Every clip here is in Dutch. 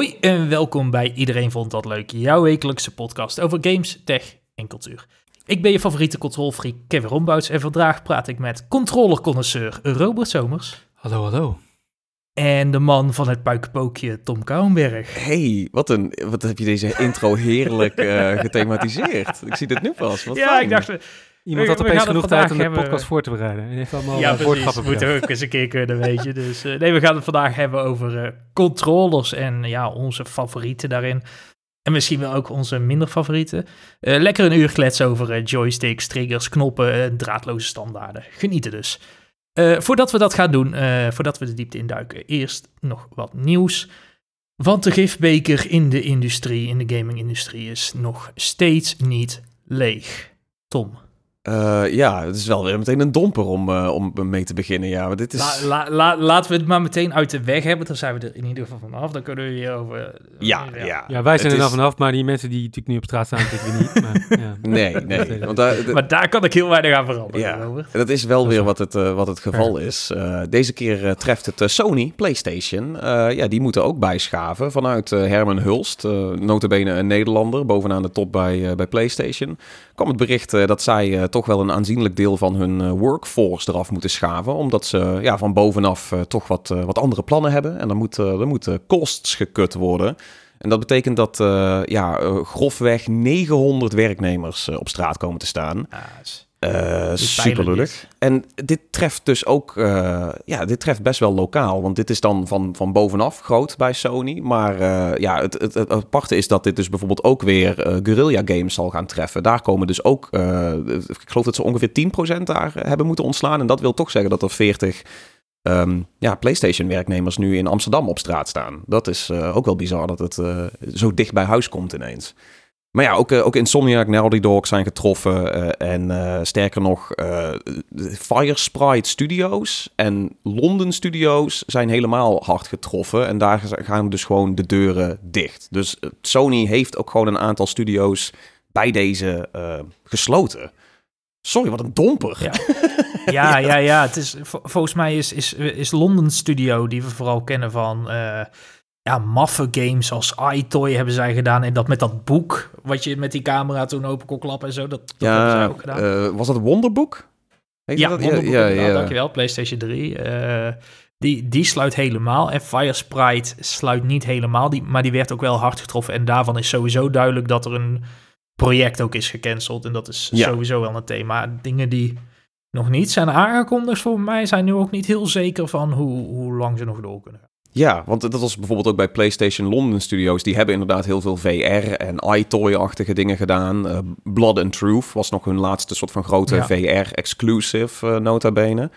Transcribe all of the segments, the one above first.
Hoi en welkom bij Iedereen Vond Dat Leuk, jouw wekelijkse podcast over games, tech en cultuur. Ik ben je favoriete controlfreak Kevin Rombouts en vandaag praat ik met controller-connoisseur Robert Somers. Hallo, hallo. En de man van het puikenpookje Tom Kouwenberg. Hey, wat, een, wat heb je deze intro heerlijk uh, gethematiseerd. Ik zie dit nu pas. Wat ja, fijn. ik dacht... Iemand We- had we opeens genoeg tijd om de podcast voor te bereiden. Hij heeft allemaal ja, eh, precies. woordschappen Moet bedacht. ook eens een keer kunnen, weet je. Dus eh, nee, we gaan het vandaag hebben over eh, controllers en ja, onze favorieten daarin. En misschien wel ook onze minder favorieten. Lekker een uur kletsen over joysticks, triggers, knoppen, draadloze standaarden. Genieten dus. Voordat we dat gaan doen, voordat we de diepte induiken, eerst nog wat nieuws. Want de gifbeker in de industrie, in de gaming-industrie, is nog steeds niet leeg. Tom. Eh, ja, het is wel weer meteen een domper om, eh, om mee te beginnen. Ja, maar dit is... La, la, la- laten we het maar meteen uit de weg hebben. Dan zijn we er in ieder geval vanaf. Dan kunnen we hier over... ja, ja. Ja, wij zijn Het er is- dan vanaf, maar die mensen die natuurlijk nu op straat staan, natuurlijk niet. Maar, ja. Nee, nee. Want daar, Maar daar kan ik heel weinig aan veranderen, Ja. Dat is wel Dat weer wat het, eh, wat het geval is. Eh, deze keer eh, treft het eh, Sony, PlayStation. Eh, ja, die moeten ook bijschaven vanuit eh, Herman Hulst. eh notabene een Nederlander, bovenaan de top bij, eh, bij PlayStation. Kwam het bericht eh, dat zij eh, toch wel een aanzienlijk deel van hun eh, workforce eraf moeten schaven. Omdat ze ja, van bovenaf toch wat, wat andere plannen hebben. En dan moeten moeten costs gekut worden. En dat betekent dat ja, grofweg 900 werknemers op straat komen te staan. Is- Eh super lullig. En dit treft dus ook, eh, ja, dit treft best wel lokaal. Want dit is dan van, van bovenaf groot bij Sony. Maar eh, ja, het, het, het aparte is dat dit dus bijvoorbeeld ook weer Guerrilla Games zal gaan treffen. Daar komen dus ook, ik geloof dat ze ongeveer 10% daar hebben moeten ontslaan. En dat wil toch zeggen dat er 40 ehm, ja, PlayStation-werknemers nu in Amsterdam op straat staan. Dat is ook wel bizar dat het zo dicht bij huis komt ineens. Maar ja, ook, eh, ook Insomniac, Naughty Dog zijn getroffen. eh, en eh, sterker nog, eh Fire Sprite Studios en London Studios zijn helemaal hard getroffen. En daar gaan dus gewoon de deuren dicht. Dus Sony heeft ook gewoon een aantal studio's bij deze gesloten. Sorry, wat een domper. Ja. Ja, ja, ja. Het is, vol- volgens mij is, is, is London Studio, die we vooral kennen van... ja, maffe games als iToy hebben zij gedaan. En dat met dat boek, wat je met die camera toen open kon klappen en zo. Dat, dat hebben zij Ja, ook gedaan. eh, was dat Wonderbook? Heet Ja, dat? Ja, inderdaad, ja. dankjewel. PlayStation 3. eh, die, die sluit helemaal. En Fire Sprite sluit niet helemaal, die, maar die werd ook wel hard getroffen. En daarvan is sowieso duidelijk dat er een project ook is gecanceld. En dat is Ja. sowieso wel een thema. Dingen die nog niet zijn aangekondigd voor mij zijn nu ook niet heel zeker van hoe, hoe lang ze nog door kunnen gaan. Ja, want dat was bijvoorbeeld ook bij PlayStation London Studios. Die hebben inderdaad heel veel VR en iToy-achtige dingen gedaan. Eh, Blood and Truth was nog hun laatste soort van grote Ja. VR-exclusive eh, nota bene.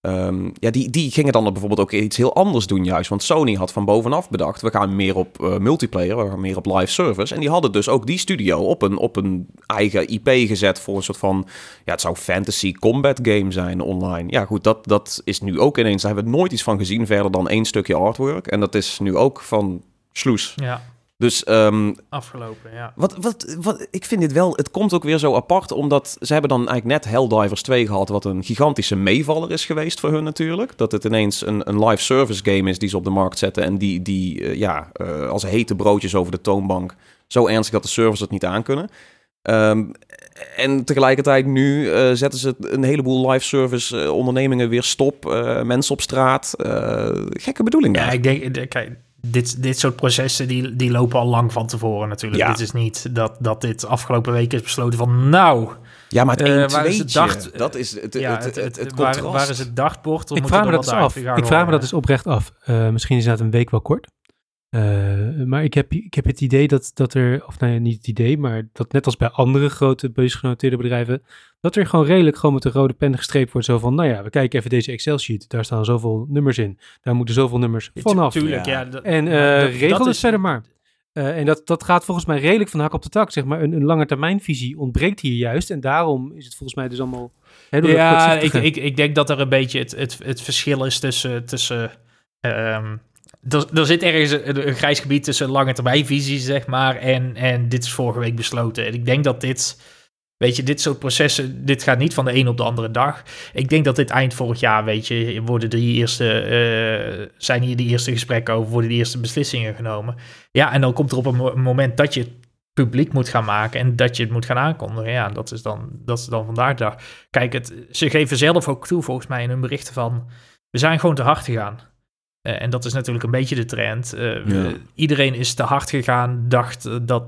Ehm, ja, die, die gingen dan bijvoorbeeld ook iets heel anders doen juist. Want Sony had van bovenaf bedacht, we gaan meer op eh, multiplayer, we gaan meer op live service. En die hadden dus ook die studio op een, op een eigen IP gezet voor een soort van... Ja, het zou fantasy combat game zijn online. Ja goed, dat, dat is nu ook ineens... Daar hebben we nooit iets van gezien verder dan één stukje artwork. En dat is nu ook van Sloes. Ja, Dus ehm, afgelopen, ja. wat, wat, wat, ik vind dit wel, het komt ook weer zo apart, omdat ze hebben dan eigenlijk net Helldivers 2 gehad, wat een gigantische meevaller is geweest voor hun natuurlijk. Dat het ineens een, een live service game is die ze op de markt zetten en die, die eh, ja, eh, als hete broodjes over de toonbank, zo ernstig dat de servers het niet aankunnen. Ehm, en tegelijkertijd nu eh, zetten ze een heleboel live service ondernemingen weer stop, mensen op straat. Gekke bedoeling daar. Ja, ik denk, kijk, dit, dit soort processen die, die lopen al lang van tevoren natuurlijk. Ja. Dit is niet dat, dat dit afgelopen week is besloten van nou, Ja, maar het Eh, waar is het dacht- dat is het, ja, het, het, het, het waar, contrast. waar is het dartbord? We Ik moeten vraag me dat eens af. Ik vraag me dat eens oprecht af. Eh, misschien is dat een week wel kort. Eh, maar ik heb, ik heb het idee dat, dat er, of nou ja, niet het idee, maar dat net als bij andere grote beursgenoteerde bedrijven, dat er gewoon redelijk gewoon met een rode pen gestreept wordt. Zo van, nou ja, we kijken even deze Excel-sheet. Daar staan zoveel nummers in. Daar moeten zoveel nummers vanaf. Tuurlijk, Ja. ja. dat- En eh dat- regel dat het is- verder maar. Eh, en dat, dat gaat volgens mij redelijk van de hak op de tak. Zeg maar. Een, een lange termijnvisie ontbreekt hier juist. En daarom is het volgens mij dus allemaal... Hè, Ja, ik, ik, ik denk dat er een beetje het, het, het verschil is tussen... tussen ehm, er, er zit ergens een, een grijs gebied tussen lange termijnvisie, zeg maar, en, en dit is vorige week besloten. En ik denk dat dit Weet je, dit soort processen, dit gaat niet van de een op de andere dag. Ik denk dat dit eind vorig jaar, weet je, worden die eerste, eh, zijn hier die eerste gesprekken over, worden die eerste beslissingen genomen. Ja, en dan komt er op een moment dat je het publiek moet gaan maken en dat je het moet gaan aankondigen. Ja, dat is dan, dat is dan vandaag de dag. Kijk, het, ze geven zelf ook toe, volgens mij, in hun berichten van, we zijn gewoon te hard gegaan. Uh, en dat is natuurlijk een beetje de trend. Uh, ja. Iedereen is te hard gegaan, dacht dat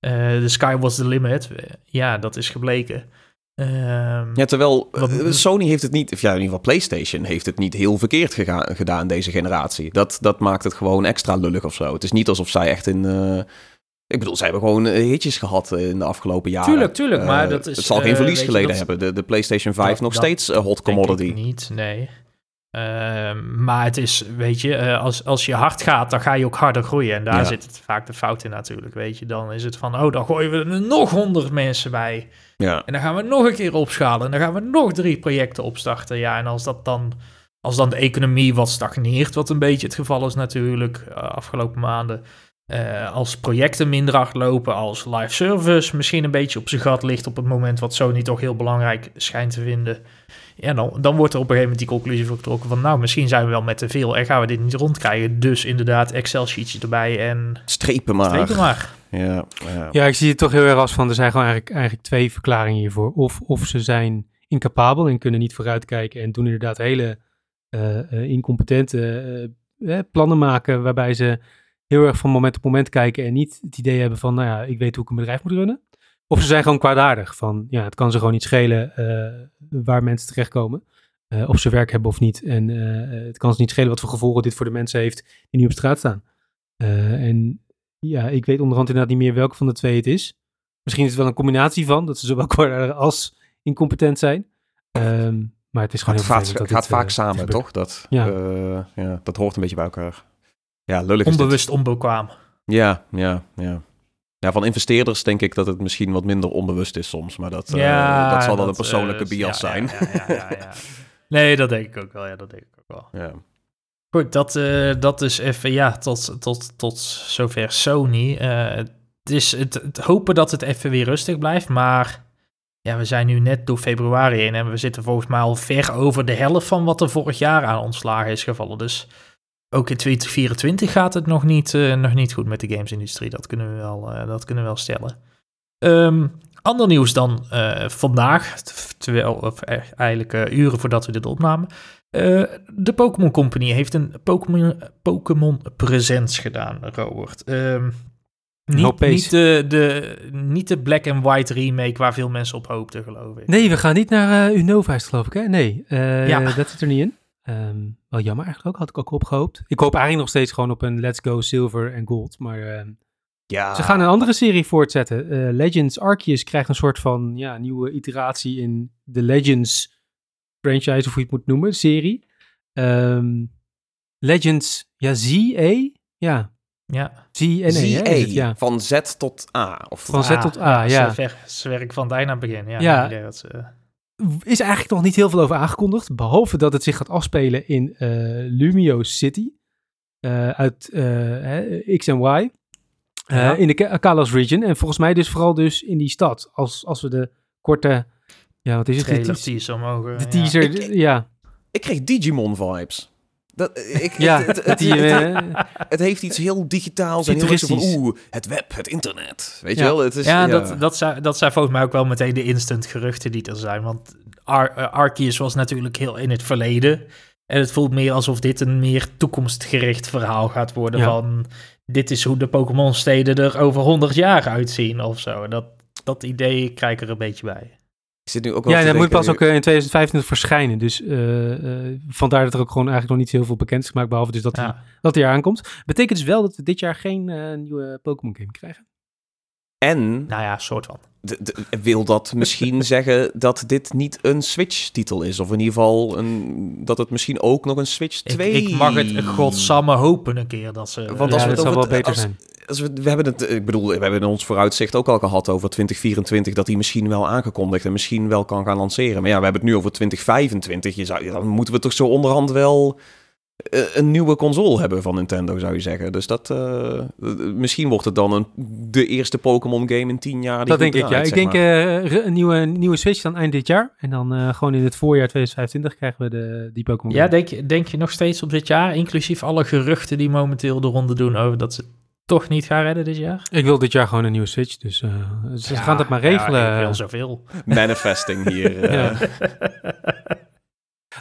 de sky was the limit. Ja, dat is gebleken. Um, ja, terwijl wat, Sony heeft het niet, of ja, in ieder geval PlayStation heeft het niet heel verkeerd gegaan, gedaan deze generatie. Dat, dat maakt het gewoon extra lullig of zo. Het is niet alsof zij echt in. Uh, ik bedoel, zij hebben gewoon hitjes gehad in de afgelopen jaren. Tuurlijk, tuurlijk, maar dat is... Het zal geen verlies geleden dat, hebben. De, de PlayStation 5 dat, nog steeds hot commodity. niet, nee. Uh, maar het is, weet je, uh, als, als je hard gaat, dan ga je ook harder groeien. En daar ja. zit het vaak de fout in natuurlijk, weet je. Dan is het van, oh, dan gooien we er nog honderd mensen bij. Ja. En dan gaan we nog een keer opschalen. En dan gaan we nog drie projecten opstarten. Ja, en als dat dan, als dan de economie wat stagneert, wat een beetje het geval is natuurlijk uh, afgelopen maanden. als projecten minder hard lopen, als live service misschien een beetje op zijn gat ligt op het moment wat Sony toch heel belangrijk schijnt te vinden ja, dan, dan wordt er op een gegeven moment die conclusie vertrokken van, nou, misschien zijn we wel met te veel en gaan we dit niet rondkrijgen. Dus inderdaad, Excel-sheetjes erbij en... Strepen maar. Strepen maar. Ja, ja. ja, ik zie het toch heel erg als van, er zijn gewoon eigenlijk, eigenlijk twee verklaringen hiervoor. Of, of ze zijn incapabel en kunnen niet vooruitkijken en doen inderdaad hele uh, uh, incompetente uh, plannen maken waarbij ze heel erg van moment op moment kijken en niet het idee hebben van, nou ja, ik weet hoe ik een bedrijf moet runnen. Of ze zijn gewoon kwaadaardig. Van ja, het kan ze gewoon niet schelen uh, waar mensen terechtkomen. Uh, of ze werk hebben of niet. En uh, het kan ze niet schelen wat voor gevolgen dit voor de mensen heeft die nu op straat staan. en ja, ik weet onderhand inderdaad niet meer welke van de twee het is. Misschien is het wel een combinatie van, dat ze zowel kwaadaardig als incompetent zijn. Um, maar het is gewoon het heel vaak, Het gaat vaak samen, toch? Dat, ja. ja. dat hoort een beetje bij elkaar. Ja, lullig Onbewust onbekwaam. Ja, ja, ja. Ja, van investeerders denk ik dat het misschien wat minder onbewust is soms. Maar dat, ja, uh, dat zal dan een persoonlijke uh, bias ja, zijn. Ja, ja, nee, dat denk ik ook wel. Ja, dat denk ik ook wel. Ja. Goed, dat, uh, dat is even, ja, tot, tot, tot zover Sony. het is het, het, hopen dat het even weer rustig blijft, maar ja, we zijn nu net door februari heen en we zitten volgens mij al ver over de helft van wat er vorig jaar aan ontslagen is gevallen. Dus ook in 2024 gaat het nog niet, uh, nog niet goed met de gamesindustrie. Dat kunnen we wel, uh, dat kunnen we wel stellen. Um, ander nieuws dan uh, vandaag, terwijl, of eigenlijk uren voordat we dit opnamen. de Pokémon Company heeft een Pokémon, Presents gedaan, Robert. Um, niet, niet, de, de, niet de black and white remake waar veel mensen op hoopten, geloof ik. Nee, we gaan niet naar Unova, geloof ik, hè? Nee, ja. dat zit er niet in. Um, wel jammer eigenlijk ook, had ik ook opgehoopt. Ik hoop eigenlijk nog steeds gewoon op een Let's Go Silver en Gold, maar uh, ja. ze gaan een andere serie voortzetten. Uh, Legends Arceus krijgt een soort van ja, nieuwe iteratie in de Legends franchise, of hoe je het moet noemen, serie. Um, Legends, ja, Z-E? Ja. Ja. Z-N-E, ja. Van Z tot A. Of van Z tot A, ja. Ze werken van het einde aan het begin, ja. ja. Dat ze is eigenlijk nog niet heel veel over aangekondigd. Behalve dat het zich gaat afspelen in uh, Lumio City. Uh, uit uh, X en Y. Ja. In de Kalos region. En volgens mij dus vooral dus in die stad. Als, als we de korte... Ja, wat is het? Trailer, de teaser mogen... De teaser, ja. Ik, ja. Ik kreeg Digimon vibes. Dat, ik, ja, het, het, het, die, het, heeft iets heel digitaals en heel van oeh, het web, het internet. Weet ja. je wel? Het is, ja, ja, Dat, dat, zijn, dat zijn volgens mij ook wel meteen de instant geruchten die er zijn. Want Ar uh, Arceus was natuurlijk heel in het verleden. En het voelt meer alsof dit een meer toekomstgericht verhaal gaat worden. Van dit is hoe de Pokémon-steden er over 100 jaar uitzien of zo. Dat, dat idee krijg ik er een beetje bij zit nu ook wel ja, dat moet pas ook uh, in 2025 verschijnen. Dus uh, uh, vandaar dat er ook gewoon eigenlijk nog niet heel veel bekend is gemaakt. Behalve dus dat, ja. hij, dat hij aankomt. Betekent dus wel dat we dit jaar geen nieuwe Pokémon game krijgen. En... Nou ja, soort van. De, de, wil dat misschien zeggen dat dit niet een Switch-titel is? Of in ieder geval een, dat het misschien ook nog een Switch 2... Ik, ik mag het godsamme hopen een keer dat ze... Want als ja, we het zou wel beter als, zijn we, we hebben het, ik bedoel, we hebben in ons vooruitzicht ook al gehad over 2024 dat hij misschien wel aangekondigd en misschien wel kan gaan lanceren. Maar ja, we hebben het nu over 2025. Je zou, dan moeten we toch zo onderhand wel eh, een nieuwe console hebben van Nintendo, zou je zeggen. Dus dat, eh, eh, misschien wordt het dan een, de eerste Pokémon game in tien jaar. Die Dat denk ik, ja. Ik denk eh, een nieuwe, nieuwe Switch dan eind dit jaar. En dan eh, gewoon in het voorjaar 2025 krijgen we de, die Pokémon Ja, game. denk, je- denk je nog steeds op dit jaar, inclusief alle geruchten die momenteel de ronde doen over dat ze toch niet gaan redden dit jaar? Ik wil dit jaar gewoon een nieuwe Switch, dus eh, ze gaan dat maar regelen. Ja, ik wil zoveel. Manifesting hier. eh.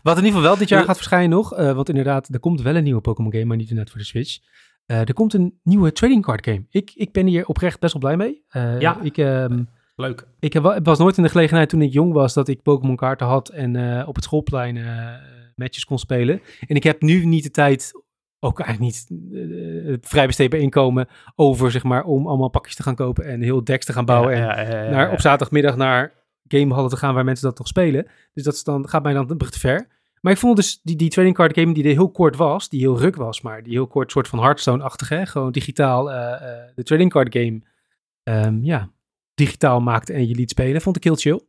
Wat in ieder geval wel dit jaar Ja. gaat verschijnen nog, eh, want inderdaad, er komt wel een nieuwe Pokémon game, maar niet net voor de Switch. Eh, er komt een nieuwe trading card game. Ik, ik ben hier oprecht best wel blij mee. Eh, Ja. Ik, ehm, Leuk. ik heb, wel- was nooit in de gelegenheid toen ik jong was dat ik Pokémon kaarten had en eh, op het schoolplein eh, matches kon spelen. En ik heb nu niet de tijd, ook eigenlijk niet eh, vrij besteedbaar inkomen over, zeg maar, om allemaal pakjes te gaan kopen en heel decks te gaan bouwen. en Ja, ja, ja, ja, naar, op zaterdagmiddag naar gamehallen te gaan waar mensen dat nog spelen. Dus dat is dan, gaat mij dan een brug te ver. Maar ik vond dus die, die trading card game die er heel kort was, die heel ruk was, maar die heel kort soort van Hearthstone-achtig, hè? gewoon digitaal eh, de trading card game ehm, ja, digitaal maakte en je liet spelen, vond ik heel chill.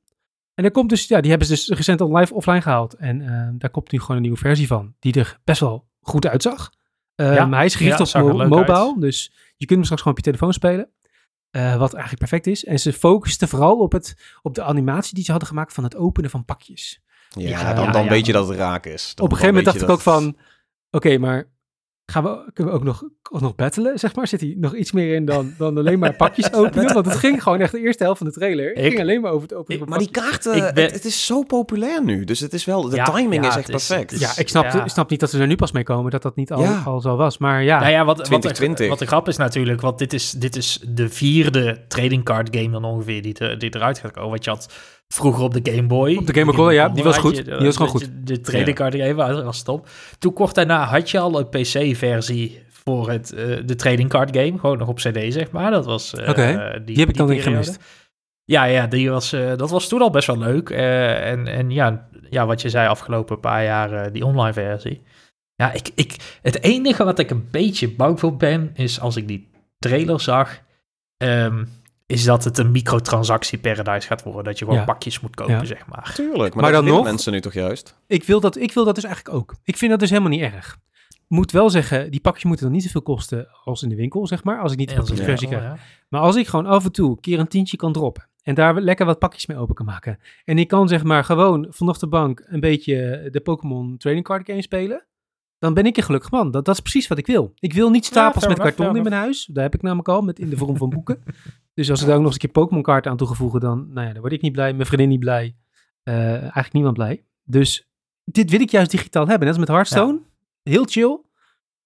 En er komt dus, ja, die hebben ze dus recent al live offline gehaald. En ehm, daar komt nu gewoon een nieuwe versie van, die er best wel goed uitzag. Ja, hij is gericht ja, op mo- mobile, uit. dus je kunt hem straks gewoon op je telefoon spelen. Eh, wat eigenlijk perfect is. En ze focusten vooral op, het, op de animatie die ze hadden gemaakt van het openen van pakjes. Ja, Ja, dan, dan ja. weet je dat het raak is. Dan- op een gegeven moment dacht ik ook van... Oké, maar gaan we, kunnen we ook nog, ook nog battelen, zeg maar? Zit hier nog iets meer in dan, dan alleen maar pakjes openen? Want het ging gewoon echt de eerste helft van de trailer. Het Ik- ging alleen maar over het openen ik- van Maar die pakjes. kaarten, Ik ben- het, het is zo populair nu. Dus het is wel, de Ja, timing ja, is echt is- perfect. Ja, ik snap, Ja. ik snap niet dat ze er nu pas mee komen, dat dat niet al, Ja. al zo was. Maar ja, Nou ja, wat, wat, de, 2020. wat de grap is natuurlijk, want dit is, dit is de vierde trading card game dan ongeveer die, te- die eruit gaat komen. Want je had vroeger op de Game Boy. Op de Game Boy Color, ja, die was goed. je- Die was gewoon je De trading card game was, was top. Toen kort daarna had je al een PC-versie voor het, eh, de trading card game. Gewoon nog op CD, zeg maar. Dat was... eh, Oké, die heb ik dan niet gemist. Ja, ja die was, eh, dat was toen al best wel leuk. En en ja, ja, wat je zei afgelopen paar jaar, die online versie. Ja, ik, ik, het enige wat ik een beetje bang voor ben, is als ik die trailer zag, ehm, is dat het een microtransactie paradise gaat worden. Dat je gewoon Ja. pakjes moet kopen, Ja. zeg maar. Tuurlijk, maar, Maar dat dan nog- mensen nu toch juist? ik wil, dat, ik wil dat dus eigenlijk ook. Ik vind dat dus helemaal niet erg. Moet wel zeggen, die pakjes moeten dan niet zoveel kosten als in de winkel, zeg maar. Als ik niet de wel, krijg. ja. Maar als ik gewoon af en toe een keer een tientje kan droppen en daar lekker wat pakjes mee open kan maken. En ik kan zeg maar gewoon vanaf de bank een beetje de Pokémon Trading Card Game spelen. Dan ben ik een gelukkig man. Dat, dat is precies wat ik wil. Ik wil niet stapels met enough, karton in mijn huis. Daar heb ik namelijk al, met in de vorm van boeken. dus als ik daar ook nog eens een keer Pokémon kaarten aan toegevoegen, dan, nou ja, dan word ik niet blij, mijn vriendin niet blij. eh, eigenlijk niemand blij. Dus dit wil ik juist digitaal hebben. Net als met Hearthstone. Heel chill.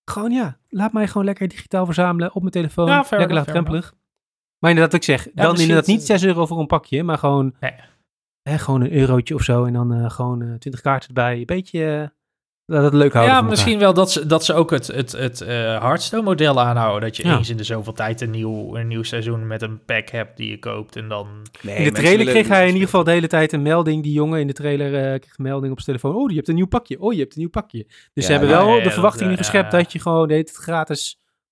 Gewoon ja, laat mij gewoon lekker digitaal verzamelen op mijn telefoon. Ja, lekker laagdrempelig. Maar inderdaad, wat ik zeg, dan inderdaad niet 6 euro voor een pakje, maar gewoon, Nee. hè, gewoon een eurotje of zo. En dan eh, gewoon eh 20 kaarten erbij. Een beetje, laat het leuk houden. Ja, misschien wel dat ze, dat ze ook het, het, het eh, Hearthstone-model aanhouden. Dat je Ja. eens in de zoveel tijd een nieuw, een nieuw seizoen met een pack hebt die je koopt. En dan Nee, In de trailer kreeg hij in ieder geval de hele tijd een melding. Die jongen in de trailer eh, kreeg een melding op zijn telefoon. Oh, je hebt een nieuw pakje. Oh, je hebt een nieuw pakje. Dus Ja, ze hebben ja, wel ja, de dat, verwachting eh, geschept ja. dat je gewoon de hele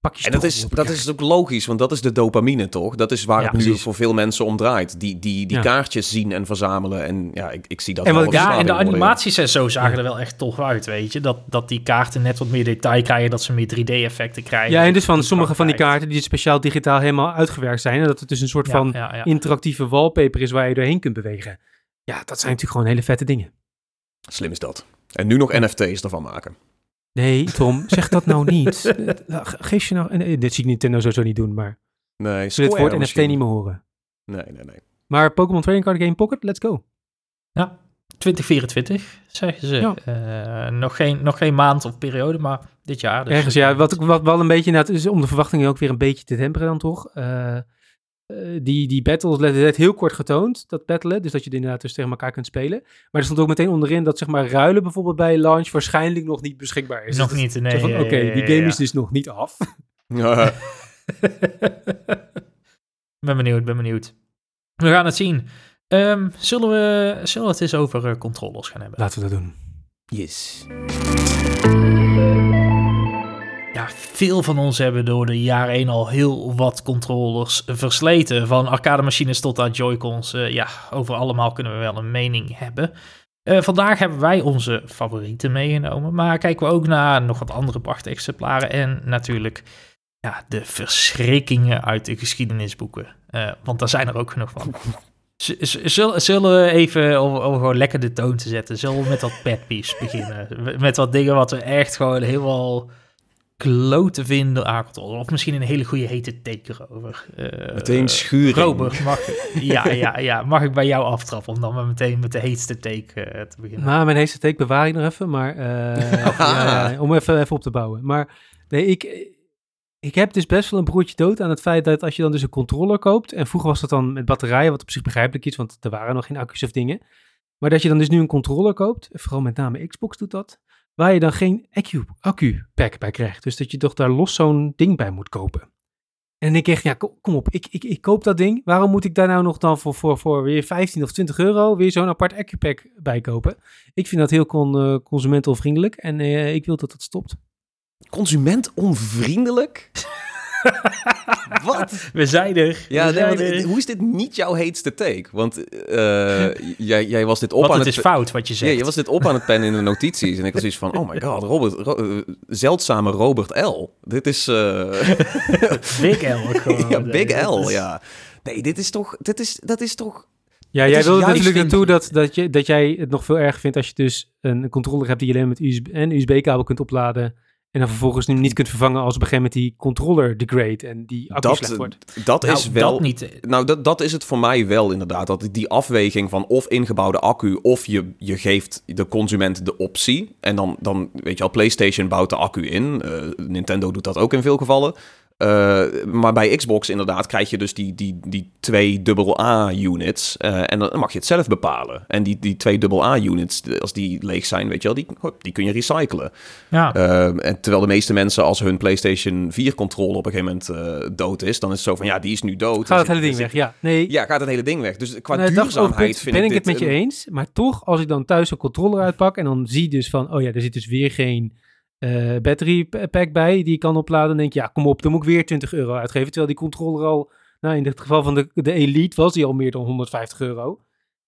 En dat is, op dat is ook logisch, want dat is de dopamine toch? Dat is waar Ja, het nu precies. voor veel mensen om draait. Die, die, die Ja. kaartjes zien en verzamelen. En ja, ik, ik zie dat En wat Ja, en de animaties en zo zagen Ja. er wel echt tof uit, weet je. Dat, dat die kaarten net wat meer detail krijgen, dat ze meer 3D-effecten krijgen. Ja, en dus van sommige van die kaarten die dus speciaal digitaal helemaal uitgewerkt zijn. En dat het dus een soort Ja, van ja, ja. interactieve wallpaper is waar je doorheen kunt bewegen. Ja, dat zijn natuurlijk gewoon hele vette dingen. Slim is dat. En nu nog NFT's ervan maken. Nee, Tom, zeg dat nou niet. Eh, ge- Geef je nou... eh, Dit zie ik Nintendo sowieso niet doen, maar... Nee, dit Square woord NFT niet meer horen. Nee, nee, nee. Maar Pokémon Trading Card Game Pocket, let's go. Ja, 2024 zeggen ze. Ja. Eh, nog, geen, nog geen maand of periode, maar dit jaar. Dus Ergens, ja. Wat, ik- wat wel een beetje, is om de verwachtingen ook weer een beetje te temperen dan toch. Eh, die, die battles net heel kort getoond, dat battelen. Dus dat je het inderdaad dus tegen elkaar kunt spelen. Maar er stond ook meteen onderin dat zeg maar ruilen bijvoorbeeld bij launch waarschijnlijk nog niet beschikbaar is. nog Dus niet, nee. ja, Oké, ja, die game is dus nog niet af. Ben benieuwd, ben benieuwd. We gaan het zien. Ehm, zullen, we, zullen we het eens over eh, controllers gaan hebben? Laten we dat doen. yes. Veel van ons hebben door de jaren heen al heel wat controllers versleten. Van arcade machines tot aan Joy-Cons. Eh, ja, over allemaal kunnen we wel een mening hebben. Eh, vandaag hebben wij onze favorieten meegenomen, maar kijken we ook naar nog wat andere prachtexemplaren en natuurlijk ja, de verschrikkingen uit de geschiedenisboeken. Eh, want daar zijn er ook genoeg van. Zullen, we even, om, gewoon lekker de toon te zetten, zullen we met wat pet peeves beginnen? Met wat dingen wat we echt gewoon helemaal kloten vinden controle. Of misschien een hele goede hete take erover. Eh, Meteen schuring. Robert, mag, ja, ja, ja, mag ik bij jou aftrappen om dan maar meteen met de heetste take eh, te beginnen? Maar mijn eerste take bewaar ik nog even, maar eh, ja, ja, om even, even op te bouwen. Maar nee, ik, ik heb dus best wel een broertje dood aan het feit dat als je dan dus een controller koopt, en vroeger was dat dan met batterijen, wat op zich begrijpelijk is, want er waren nog geen accu's of dingen. Maar dat je dan dus nu een controller koopt, vooral met name Xbox doet dat, waar je dan geen accu, accu-pack bij krijgt. Dus dat je toch daar los zo'n ding bij moet kopen. En ik echt, ja, kom, op, ik, ik, ik koop dat ding. Waarom moet ik daar nou nog dan voor, voor, voor weer 15 of 20 euro weer zo'n apart accu-pack bij kopen? Ik vind dat heel con, eh, consumentenonvriendelijk en eh, ik wil dat dat stopt. Consument onvriendelijk? Wat? We zijn er. Ja, we nee, zijn want, er. hoe is dit niet jouw heetste take? Want eh, jij, jij was dit op Want aan het het... is fout wat je Ja, zegt. je was dit op aan het pennen in de notities. En ik was zoiets van, oh my god, Robert, Ro- eh, zeldzame Robert L. Dit is... eh, Big L gewoon. ja, Big L, is- ja. Nee, dit is toch... Dit is, dat is toch... Ja, jij is wil juist, natuurlijk vind naartoe dat, dat, je, dat jij het nog veel erger vindt als je dus een controller hebt die je alleen met USB, en USB-kabel kunt opladen. En dan vervolgens nu niet kunt vervangen als op een gegeven moment die controller degrade en die accu Dat, slecht wordt. dat Nou, is wel... dat niet. Nou, dat, dat is het voor mij wel inderdaad. Dat die afweging van of ingebouwde accu... of je, je geeft de consument de optie. En dan, dan weet je al, PlayStation bouwt de accu in. Eh, Nintendo doet dat ook in veel gevallen. Eh, maar bij Xbox inderdaad krijg je dus die, die, die twee AA-units. en dan mag je het zelf bepalen. En die, die twee AA-units, als die leeg zijn, weet je wel... die, die kun je recyclen. Ja. Eh, en terwijl de meeste mensen als hun PlayStation 4 controller op een gegeven moment eh, dood is... dan is het zo van, ja, die is nu dood. Gaat het Er hele ding er weg? Ja, nee. ja, gaat het hele ding weg. Dus qua Nou, duurzaamheid vind ben ik ik het met je een- eens. Maar toch, als ik dan thuis een controller uitpak en dan zie dus van, oh ja, er zit dus weer geen eh battery pack bij die ik kan opladen. Dan denk ik, ja, kom op, dan moet ik weer 20 euro uitgeven. Terwijl die controller al, nou in het geval van de, de Elite was die al meer dan 150 euro.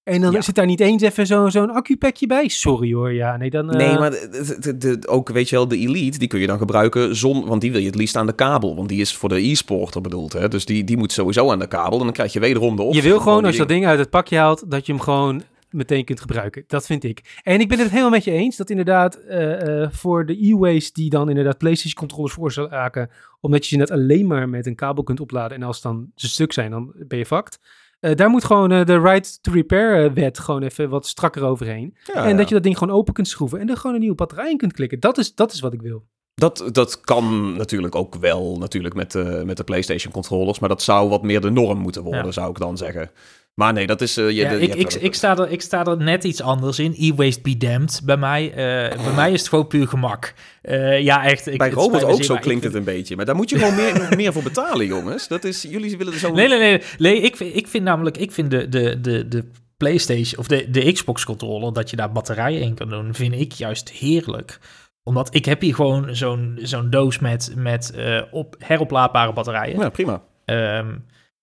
En dan Ja. zit daar niet eens even zo- zo'n accu-packje bij. Sorry hoor, ja, nee, dan... eh, Nee, maar de, de- de- ook, weet je wel, de Elite, die kun je dan gebruiken zon, want die wil je het liefst aan de kabel. Want die is voor de e-sporter bedoeld, hè. Dus die, die moet sowieso aan de kabel en dan krijg je wederom de optie. Je wil gewoon, die als je dat ding uit het pakje haalt, dat je hem gewoon meteen kunt gebruiken. Dat vind ik. En ik ben het helemaal met je eens dat inderdaad eh, eh, voor de e-ways die dan inderdaad PlayStation controllers veroorzaken, omdat je ze net alleen maar met een kabel kunt opladen en als dan ze stuk zijn, dan ben je fucked. Eh, daar moet gewoon de right to repair wet gewoon even wat strakker overheen. Ja, en ja. dat je dat ding gewoon open kunt schroeven en er gewoon een nieuwe batterij in kunt klikken. Dat is, dat is wat ik wil. Dat, dat kan natuurlijk ook wel natuurlijk met de, met de PlayStation controllers, maar dat zou wat meer de norm moeten worden, Ja. zou ik dan zeggen. Maar nee, dat is... eh, je, Ja, de- je ik, ik, ik, sta er, ik sta er net iets anders in. E-waste be damned bij mij. Eh, bij mij is het gewoon puur gemak. Eh, ja, echt. Ik, Bij Robert me ook zo klinkt vind- het een beetje. Maar daar moet je gewoon meer, meer voor betalen, jongens. Dat is, jullie willen er zo... Nee, nee, nee. nee ik, vind, ik vind namelijk, ik vind de, de, de, de PlayStation of de, de Xbox controller, dat je daar batterijen in kan doen, vind ik juist heerlijk. Omdat ik heb hier gewoon zo'n zo'n doos met, met op, heroplaadbare batterijen. Ja, prima. Ehm,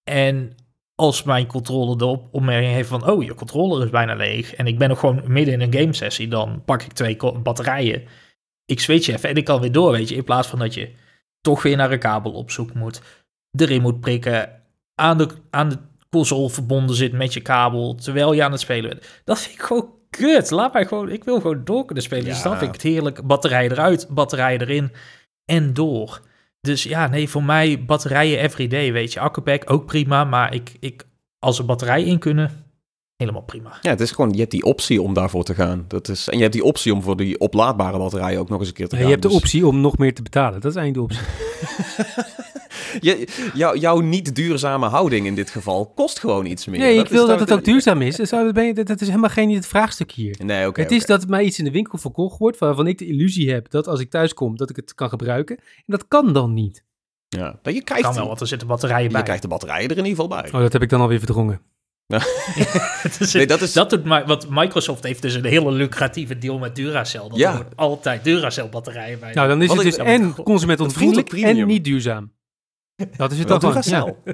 en als mijn controller de op- opmerking heeft van, oh, je controller is bijna leeg en ik ben nog gewoon midden in een game sessie, dan pak ik twee batterijen. Ik switch even en ik kan weer door, weet je, in plaats van dat je toch weer naar een kabel op zoek moet, erin moet prikken, aan de, aan de console verbonden zit met je kabel, terwijl je aan het spelen bent. Dat vind ik gewoon kut. Laat mij gewoon, ik wil gewoon door kunnen spelen. Dus Ja. dan vind ik het heerlijk. Batterijen eruit, batterijen erin en door. Dus ja, nee, voor mij batterijen everyday, weet je. Accupack ook prima, maar ik, ik, als er batterijen in kunnen, helemaal prima. Ja, het is gewoon, je hebt die optie om daarvoor te gaan. Dat is, en je hebt die optie om voor die oplaadbare batterijen ook nog eens een keer te Ja, gaan. je hebt de Dus optie om nog meer te betalen. Dat is eigenlijk de optie. je, jou- jouw niet duurzame houding in dit geval kost gewoon iets meer. Nee, ik is wil dat het ook duurzaam is. Dus dat ben je- dat- dat is helemaal geen het vraagstuk hier. Nee, oké. het is oké. dat mij iets in de winkel verkocht wordt waarvan ik de illusie heb dat als ik thuis kom, dat ik het kan gebruiken. En dat kan dan niet. Ja. Maar je krijgt, Kan wel, want er zitten batterijen bij. je krijgt de batterijen er in ieder geval bij. Oh, dat heb ik dan alweer verdrongen. Dus Nee, dat is- dat doet maar, want Microsoft heeft dus een hele lucratieve deal met Duracell. Dat Ja. er wordt altijd Duracell batterijen bij. Nou, dan is Wat het ik- dus dat en consumentonvriendelijk op en niet duurzaam. Dat is het Wel dan gewoon. Ja.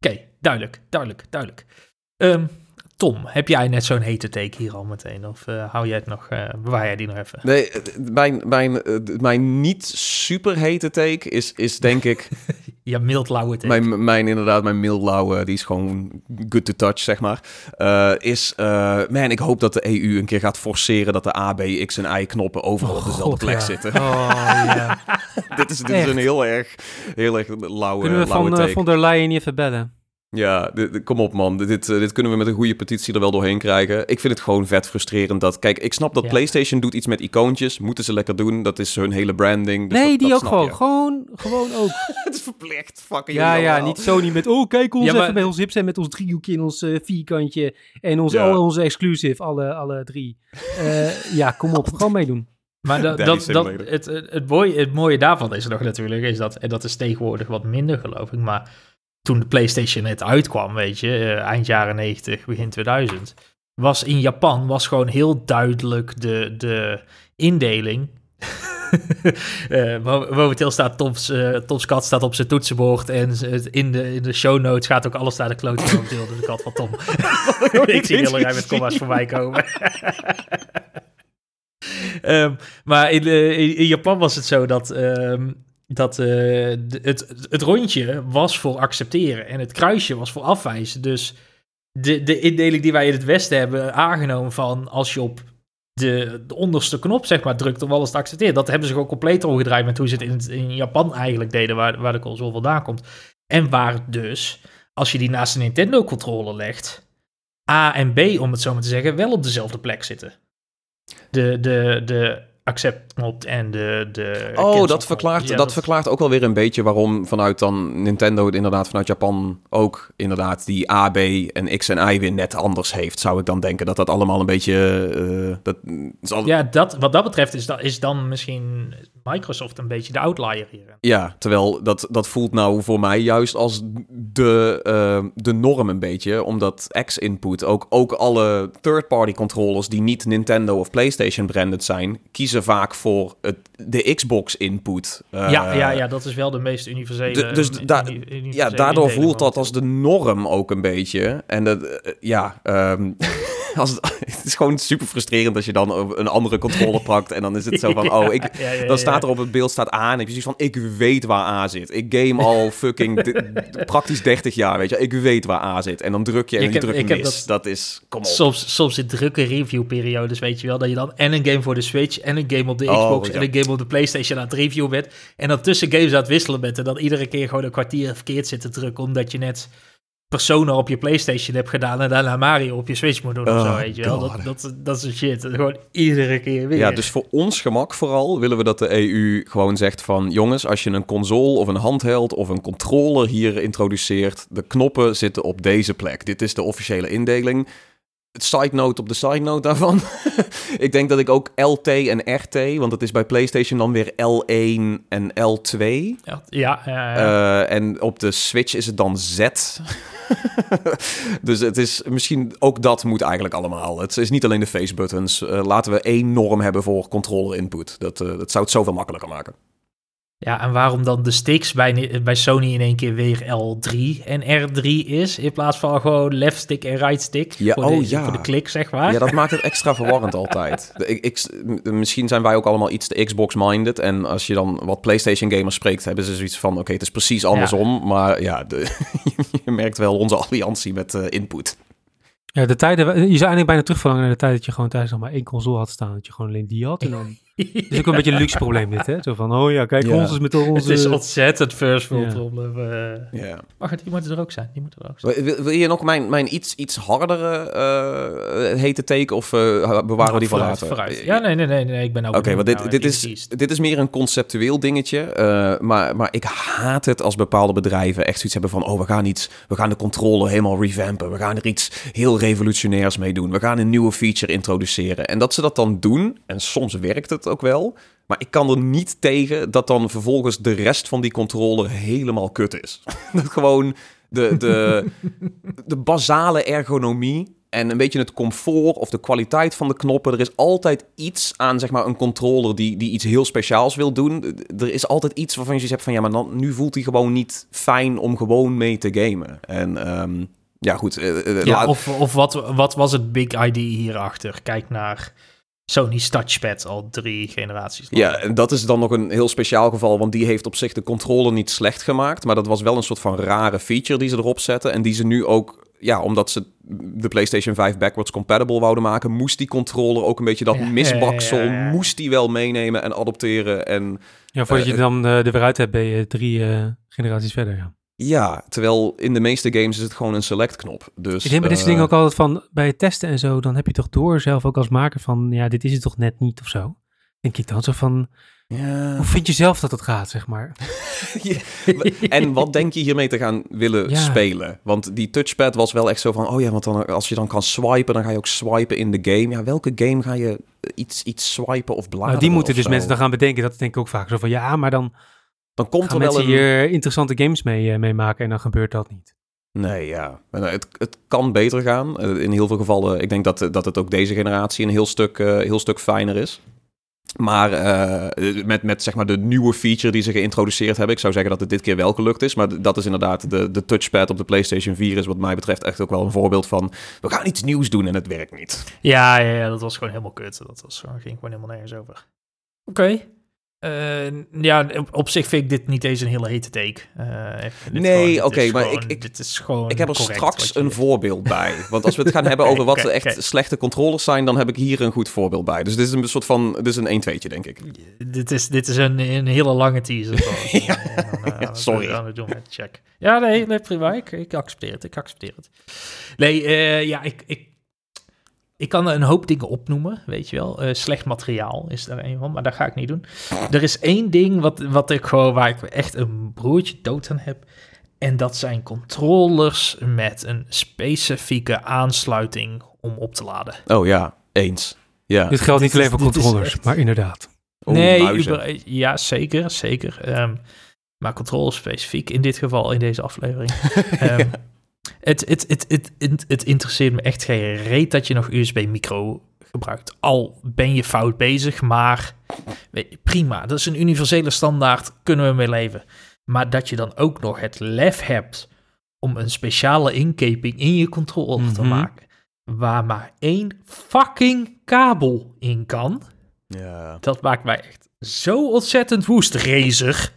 Oké, duidelijk, duidelijk, duidelijk. Ehm, Tom, heb jij net zo'n hete take hier al meteen? Of uh, hou jij het nog, uh, bewaar jij die nog even? Nee, mijn, mijn, mijn niet super hete take is, is denk ik... ja, mild lauwe take. Mijn, mijn inderdaad, mijn mild lauwe, die is gewoon good to touch, zeg maar. Uh, is, man, ik hoop dat de EU een keer gaat forceren dat de A, B, X en Y knoppen overal oh, op dezelfde God, plek ja. zitten. Oh, ja. dit is, dit is een heel erg, heel erg lauwe, Kunnen we lauwe van, take. der Leyen even bellen? Ja, dit, dit- kom op man. Dit, dit, kunnen we met een goede petitie er wel doorheen krijgen. Ik vind het gewoon vet frustrerend dat... Kijk, ik snap dat Ja. PlayStation doet iets met icoontjes. Moeten ze lekker doen. Dat is hun hele branding. Dus nee, dat- die dat ook gewoon. je. Gewoon, gewoon ook. Het is verplicht. Fucking Ja, jullie ja, niet Sony met, oh kijk ons Ja, maar- even bij ons hip zijn met ons driehoekje en ons eh, vierkantje en ons, Ja. al onze exclusive, alle, alle drie. Eh, ja, kom op, gewoon meedoen. Maar dat, dat, het, het, mooie, het mooie daarvan is nog natuurlijk, is dat, en dat is tegenwoordig wat minder geloof ik, maar toen de PlayStation net uitkwam, weet je, eh, eind jaren 90, begin 2000, was in Japan was gewoon heel duidelijk de, de indeling. Mo- momenteel staat Toms, eh, Toms kat staat op zijn toetsenbord en in de, in de show notes gaat ook alles naar de klote momenteel, dus de kat van Tom. ik zie heel erg met komma's voorbij komen. Ehm, maar in, in, in Japan was het zo dat, ehm, dat eh, het, het rondje was voor accepteren en het kruisje was voor afwijzen. Dus de, de indeling die wij in het Westen hebben aangenomen van als je op de, de onderste knop zeg maar drukt om alles te accepteren, dat hebben ze gewoon compleet omgedraaid met hoe ze het in, het- in Japan eigenlijk deden, waar, waar de console vandaan komt. En waar dus, als je die naast een Nintendo-controller legt, A en B, om het zo maar te zeggen, wel op dezelfde plek zitten. De, de, de accept-knop en de, de Oh, dat verklaart, Ja, dat, verklaart ook wel weer een beetje waarom vanuit dan Nintendo het inderdaad vanuit Japan ook inderdaad die A, B en X en Y weer net anders heeft. Zou ik dan denken dat dat allemaal een beetje... eh, dat, zal. Ja, dat, wat dat betreft is, dat, is dan misschien Microsoft een beetje de outlier hier. terwijl dat, dat voelt nou voor mij juist als de, eh, de norm een beetje. Omdat X-input, ook, ook alle third-party controllers die niet Nintendo of PlayStation branded zijn, kiezen vaak voor het, de Xbox-input. Eh, ja, ja, ja, dat is wel de meest universele. dus da- universele Ja, daardoor voelt dat als de norm ook een beetje. En dat, eh, ja, ehm, als het, het is gewoon super frustrerend als je dan een andere controller pakt. En dan is het zo van, oh, ik, Ja, ja, ja, dan staat er op het beeld staat A en heb je zoiets van, ik weet waar A zit. Ik game al fucking praktisch 30 jaar, weet je. Ik weet waar A zit. En dan druk je en Ik je heb- heb mis. Dat, is, kom op. Soms, soms in drukke reviewperiodes, weet je wel, dat je dan en een game voor de Switch en een game op de Oh, Xbox ja. en een game op de PlayStation aan het reviewen bent. En dan tussen games aan het wisselen bent en dan iedere keer gewoon een kwartier verkeerd zit te drukken, omdat je net Persona op je PlayStation hebt gedaan en daarna Mario op je Switch moet doen of Oh, zo, weet je wel. Dat, dat, dat is shit. Gewoon iedere keer weer. Ja, dus voor ons gemak vooral willen we dat de EU gewoon zegt van... jongens, als je een console of een handheld of een controller hier introduceert... de knoppen zitten op deze plek. Dit is de officiële indeling. Side note op de side note daarvan. ik denk dat ik ook LT en RT... want het is bij PlayStation dan weer L1 en L2... Ja, ja, ja, ja. Eh, en op de Switch is het dan Z. dus het is misschien ook dat moet eigenlijk allemaal. Het is niet alleen de face buttons. Eh, laten we één norm hebben voor controller input. Dat, eh, dat zou het zoveel makkelijker maken. Ja, en waarom dan de sticks bij, bij Sony in één keer weer L3 en R3 is, in plaats van gewoon left stick en right stick Ja, voor, oh de, ja. voor de klik, zeg maar. Ja, dat maakt het extra verwarrend altijd. Ik, misschien zijn wij ook allemaal iets te Xbox-minded. En als je dan wat PlayStation-gamers spreekt, hebben ze zoiets van... oké, het is precies andersom. Maar ja, de, je merkt wel onze alliantie met eh, input. Ja, de tijden, je zou eigenlijk bijna terugverlangen naar de tijd dat je gewoon thuis nog maar één console had staan. Dat je gewoon alleen die had. En dan, het is ook een beetje een luxe probleem dit, hè? Zo van, oh ja, kijk Ja. ons is met onze... Het is ontzettend first world Ja. problem. eh. Ja. Wacht, die moeten er ook zijn. Die moeten er ook zijn. Wil, je nog mijn, mijn iets, iets hardere eh, hete teken of eh, bewaren we die voor later? vooruit. Ja, nee, nee, nee, nee, ik ben ook Oké, want dit, naar dit, is, dit is meer een conceptueel dingetje. eh, maar, maar ik haat het als bepaalde bedrijven echt zoiets hebben van... oh, we gaan, iets, we gaan de controle helemaal revampen. We gaan er iets heel revolutionairs mee doen. We gaan een nieuwe feature introduceren. En dat ze dat dan doen, en soms werkt het ook wel... maar ik kan er niet tegen dat dan vervolgens de rest van die controller helemaal kut is. dat gewoon de, de, de basale ergonomie en een beetje het comfort of de kwaliteit van de knoppen. Er is altijd iets aan zeg maar, een controller die, die iets heel speciaals wil doen. Er is altijd iets waarvan je hebt van... ja, maar dan, nu voelt hij gewoon niet fijn om gewoon mee te gamen. En ehm, ja, goed. eh, eh, Ja, laat- of of wat, wat was het big idea hierachter? Kijk naar Sony's touchpad al drie generaties lang. Ja, en dat is dan nog een heel speciaal geval, want die heeft op zich de controller niet slecht gemaakt, maar dat was wel een soort van rare feature die ze erop zetten en die ze nu ook, ja, omdat ze de PlayStation 5 backwards compatible wouden maken, moest die controller ook een beetje dat Ja, misbaksel, ja, ja, ja. moest die wel meenemen en adopteren en Ja, voordat Eh, je dan eh, er weer uit hebt, ben je drie eh, generaties verder. Ja. Ja, terwijl in de meeste games is het gewoon een select knop. Dus, Ik denk bij dit soort eh, dingen ook altijd van, bij het testen en zo, dan heb je toch door zelf ook als maker van, ja, dit is het toch net niet of zo. Denk ik dan zo van, Ja. hoe vind je zelf dat het gaat, zeg maar? En wat denk je hiermee te gaan willen Ja. spelen? Want die touchpad was wel echt zo van... oh ja, want dan, als je dan kan swipen... dan ga je ook swipen in de game. Ja, welke game ga je iets, iets swipen of bladeren? Nou, die moeten dus zo? mensen dan gaan bedenken, dat denk ik ook vaak zo van, ja, maar dan Dan komt gaan er wel een... hier interessante games mee, eh, mee maken en dan gebeurt dat niet. Nee, ja. Het, het kan beter gaan. Eh, In heel veel gevallen... ik denk dat, dat het ook deze generatie... een heel stuk, eh, heel stuk fijner is. Maar eh, met, met zeg maar de nieuwe feature die ze geïntroduceerd hebben... ik zou zeggen dat het dit keer wel gelukt is. Maar dat is inderdaad de, de touchpad op de PlayStation 4... is wat mij betreft echt ook wel een voorbeeld van... we gaan iets nieuws doen en het werkt niet. Ja, ja, ja, dat was gewoon helemaal kut. Dat was, gewoon- ging gewoon helemaal nergens over. Oké. Eh, ja, op, op zich vind ik dit niet eens een hele hete take. Eh, Nee, oké, maar gewoon- ik- ik- dit is gewoon Ik heb er straks een voorbeeld bij. Want als we het gaan hebben over wat echt slechte controllers zijn... dan heb ik hier een goed voorbeeld bij. Dus dit is een soort van... dit is een 1-2'tje, denk ik. Dit is, dit is een, een hele lange teaser. Ja, dan, sorry. doen met check. Ja, nee, nee prima. Ik, ik accepteer het. Ik accepteer het. Nee, eh, ja, ik, ik, ik kan een hoop dingen opnoemen, weet je wel. Eh, slecht materiaal is daar een van, maar dat ga ik niet doen. Er is één ding wat, wat ik gewoon, waar ik echt een broertje dood aan heb. En dat zijn controllers met een specifieke aansluiting om op te laden. Oh ja, eens. Ja. Dit geldt niet alleen voor controllers, echt- maar inderdaad. Oh, nee, uber- ja, zeker, zeker. Ehm, maar controle specifiek in dit geval, in deze aflevering. Ehm, het, het, het, het, het, het interesseert me echt geen reet dat je nog USB-micro gebruikt. Al ben je fout bezig, maar weet je, prima. Dat is een universele standaard, kunnen we mee leven. Maar dat je dan ook nog het lef hebt om een speciale inkeping in je controller te Mhm. maken, waar maar één fucking kabel in kan. Ja. Dat maakt mij echt zo ontzettend woest, Razer.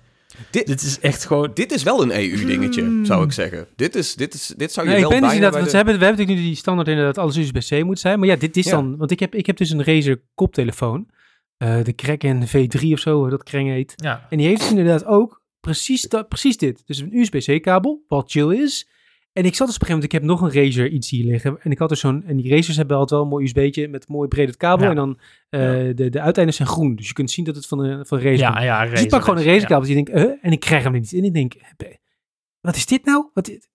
Dit- Dit is echt gewoon... Dit is wel een EU-dingetje, Hmm. zou ik zeggen. Dit, is, dit, is, dit zou je Nee, ik wel ben dus bijna de- ze hebben, we hebben natuurlijk nu die standaard inderdaad alles USB-C moet zijn. Maar ja, dit is Ja. dan, want ik heb, ik heb dus een Razer koptelefoon. Eh, de Kraken V3 of zo, hoe dat Kreng heet. Ja, En die heeft dus inderdaad ook precies, dat, precies dit. Dus een USB-C kabel, wat chill is. En ik zat dus op een gegeven moment, ik heb nog een Razer iets hier liggen. En ik had dus zo'n, en die Razers hebben altijd wel een mooi USB'tje met een mooi breed kabel. Ja. En dan eh, de, de uiteinden zijn groen. Dus je kunt zien dat het van, de, van Razer ja, ja. Dus ik pak gewoon een Razerkabel en ik denk, en ik krijg hem er niet in. Ik denk, wat is dit nou? Wat is-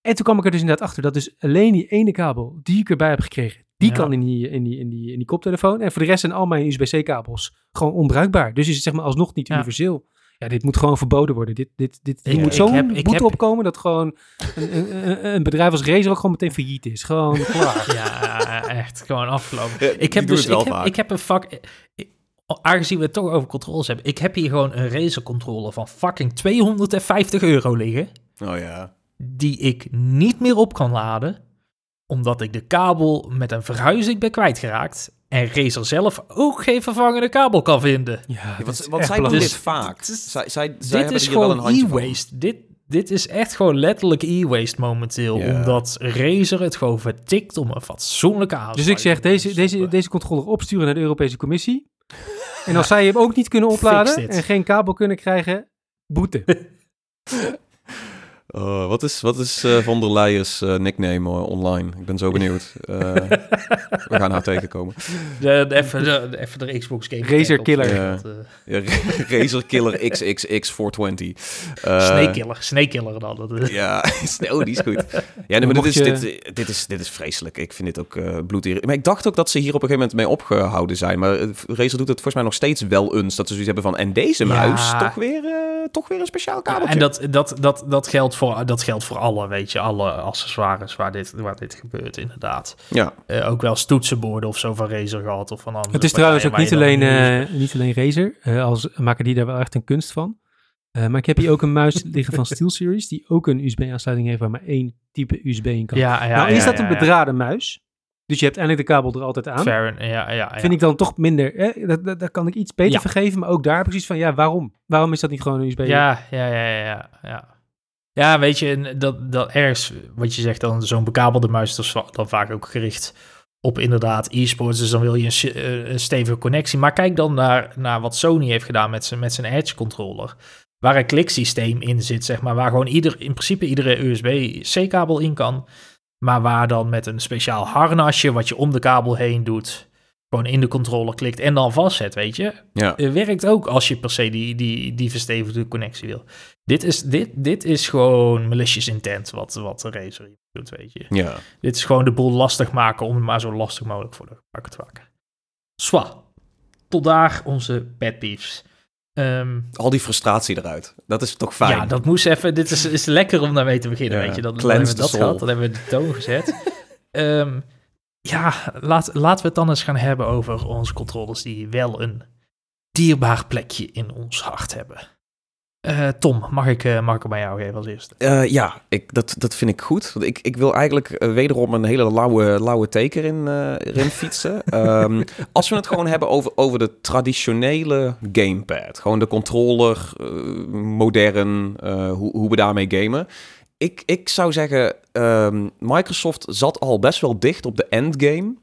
En toen kwam ik er dus inderdaad achter dat dus alleen die ene kabel die ik erbij heb gekregen, die Ja. kan in die, in, die, in, die, in die koptelefoon. En voor de rest zijn al mijn USB-C kabels gewoon onbruikbaar. Dus is het zeg maar alsnog niet Ja. universeel. Ja, dit moet gewoon verboden worden. Dit, dit, dit, moet zo'n boete heb- opkomen dat gewoon een, een, een- bedrijf als Razer ook gewoon meteen failliet is. Gewoon klaar. Ja, echt gewoon afgelopen. Ja, Ik heb dus ik heb, ik heb een vak... ik- Aangezien we het toch over controles hebben. Ik heb hier gewoon een Razer controller van fucking 250 euro liggen. Oh ja. Die ik niet meer op kan laden. Omdat ik de kabel met een verhuizing ben kwijtgeraakt. En Razer zelf ook geen vervangende kabel kan vinden. Ja, want echt zij doen dit vaak. Zij, zij, zij dit is gewoon e-waste. Dit, dit is echt gewoon letterlijk e-waste momenteel. Ja. Omdat Razer het gewoon vertikt om een fatsoenlijke Dus aansluiting ik zeg, deze, deze, deze controller opsturen naar de Europese Commissie. En als zij hem ook niet kunnen opladen en geen kabel kunnen krijgen, boete. Oh, wat is, wat is eh, Von der Leyen's eh, nickname eh, online? Ik ben zo benieuwd. Eh, we gaan haar tegenkomen. De, de, even, de, de- even de Xbox Game Razer Killer. Ja. eh, Razer Killer XXX420. Eh, Snake Killer, Snake Killer dan. Dat, eh. Ja, oh, die is goed. Ja, nee, maar dit is, je- dit, dit, is, dit is vreselijk. Ik vind dit ook eh bloedirritant. Maar ik dacht ook dat ze hier op een gegeven moment mee opgehouden zijn. Maar eh, Razer doet het volgens mij nog steeds wel eens. Dat ze zoiets hebben van, en deze Ja. muis, toch weer, eh, toch weer een speciaal Ja, kabeltje. en dat, dat, dat, dat, geldt voor, dat geldt voor alle, weet je, alle accessoires waar dit, waar dit gebeurt, inderdaad. Ja, Eh, ook wel eens toetsenborden of zo van Razer gehad of van andere Het is trouwens ook niet alleen, dan eh, niet alleen Razer. eh als maken die daar wel echt een kunst van. Eh, maar ik heb hier ook een muis liggen van SteelSeries, die ook een USB-aansluiting heeft waar maar één type USB in kan. Ja, ja, nou, is ja, dat ja, een ja. bedraden muis? Dus je hebt eindelijk de kabel er altijd aan. Fair, ja, ja, ja. Vind ik dan toch minder, eh, dat, dat, dat kan ik iets beter Ja. vergeven, maar ook daar precies van, ja, waarom? Waarom is dat niet gewoon een USB? Ja, ja, ja, ja, ja, ja. Weet je, dat, dat ergens, wat je zegt, dan zo'n bekabelde muis, dat is dan vaak ook gericht op inderdaad e-sports. Dus dan wil je een, eh, een stevige connectie. Maar kijk dan naar, naar wat Sony heeft gedaan met zijn, met zijn Edge controller. Waar een kliksysteem in zit, zeg maar. Waar gewoon ieder, in principe iedere USB-C-kabel in kan. Maar waar dan met een speciaal harnasje, wat je om de kabel heen doet, gewoon in de controller klikt en dan vastzet, weet je. Ja. Eh, werkt ook als je per se die, die, die verstevigde connectie wil. Dit is, dit, dit is gewoon malicious intent wat, wat de Razer hier doet, weet je. ja. Dit is gewoon de boel lastig maken om het maar zo lastig mogelijk voor de gebruiker te maken. Swa. Tot daar onze pet peeves. Ehm, Al die frustratie eruit. Dat is toch fijn. ja, dat moest even. Dit is, is lekker om daarmee te beginnen, Ja, weet je. Dat, dan hebben we dat soul. gehad, dan hebben we de toon gezet. Ehm, ja, laat, laten we het dan eens gaan hebben over onze controllers die wel een dierbaar plekje in ons hart hebben. Eh, Tom, mag ik, mag ik hem bij jou geven als eerste? Eh, ja, ik, dat, dat vind ik goed. Want ik, ik wil eigenlijk wederom een hele lauwe, lauwe teken in, erin fietsen. Ehm, als we het gewoon hebben over, over de traditionele gamepad. Gewoon de controller, modern, hoe, hoe we daarmee gamen. Ik, ik zou zeggen, ehm, Microsoft zat al best wel dicht op de endgame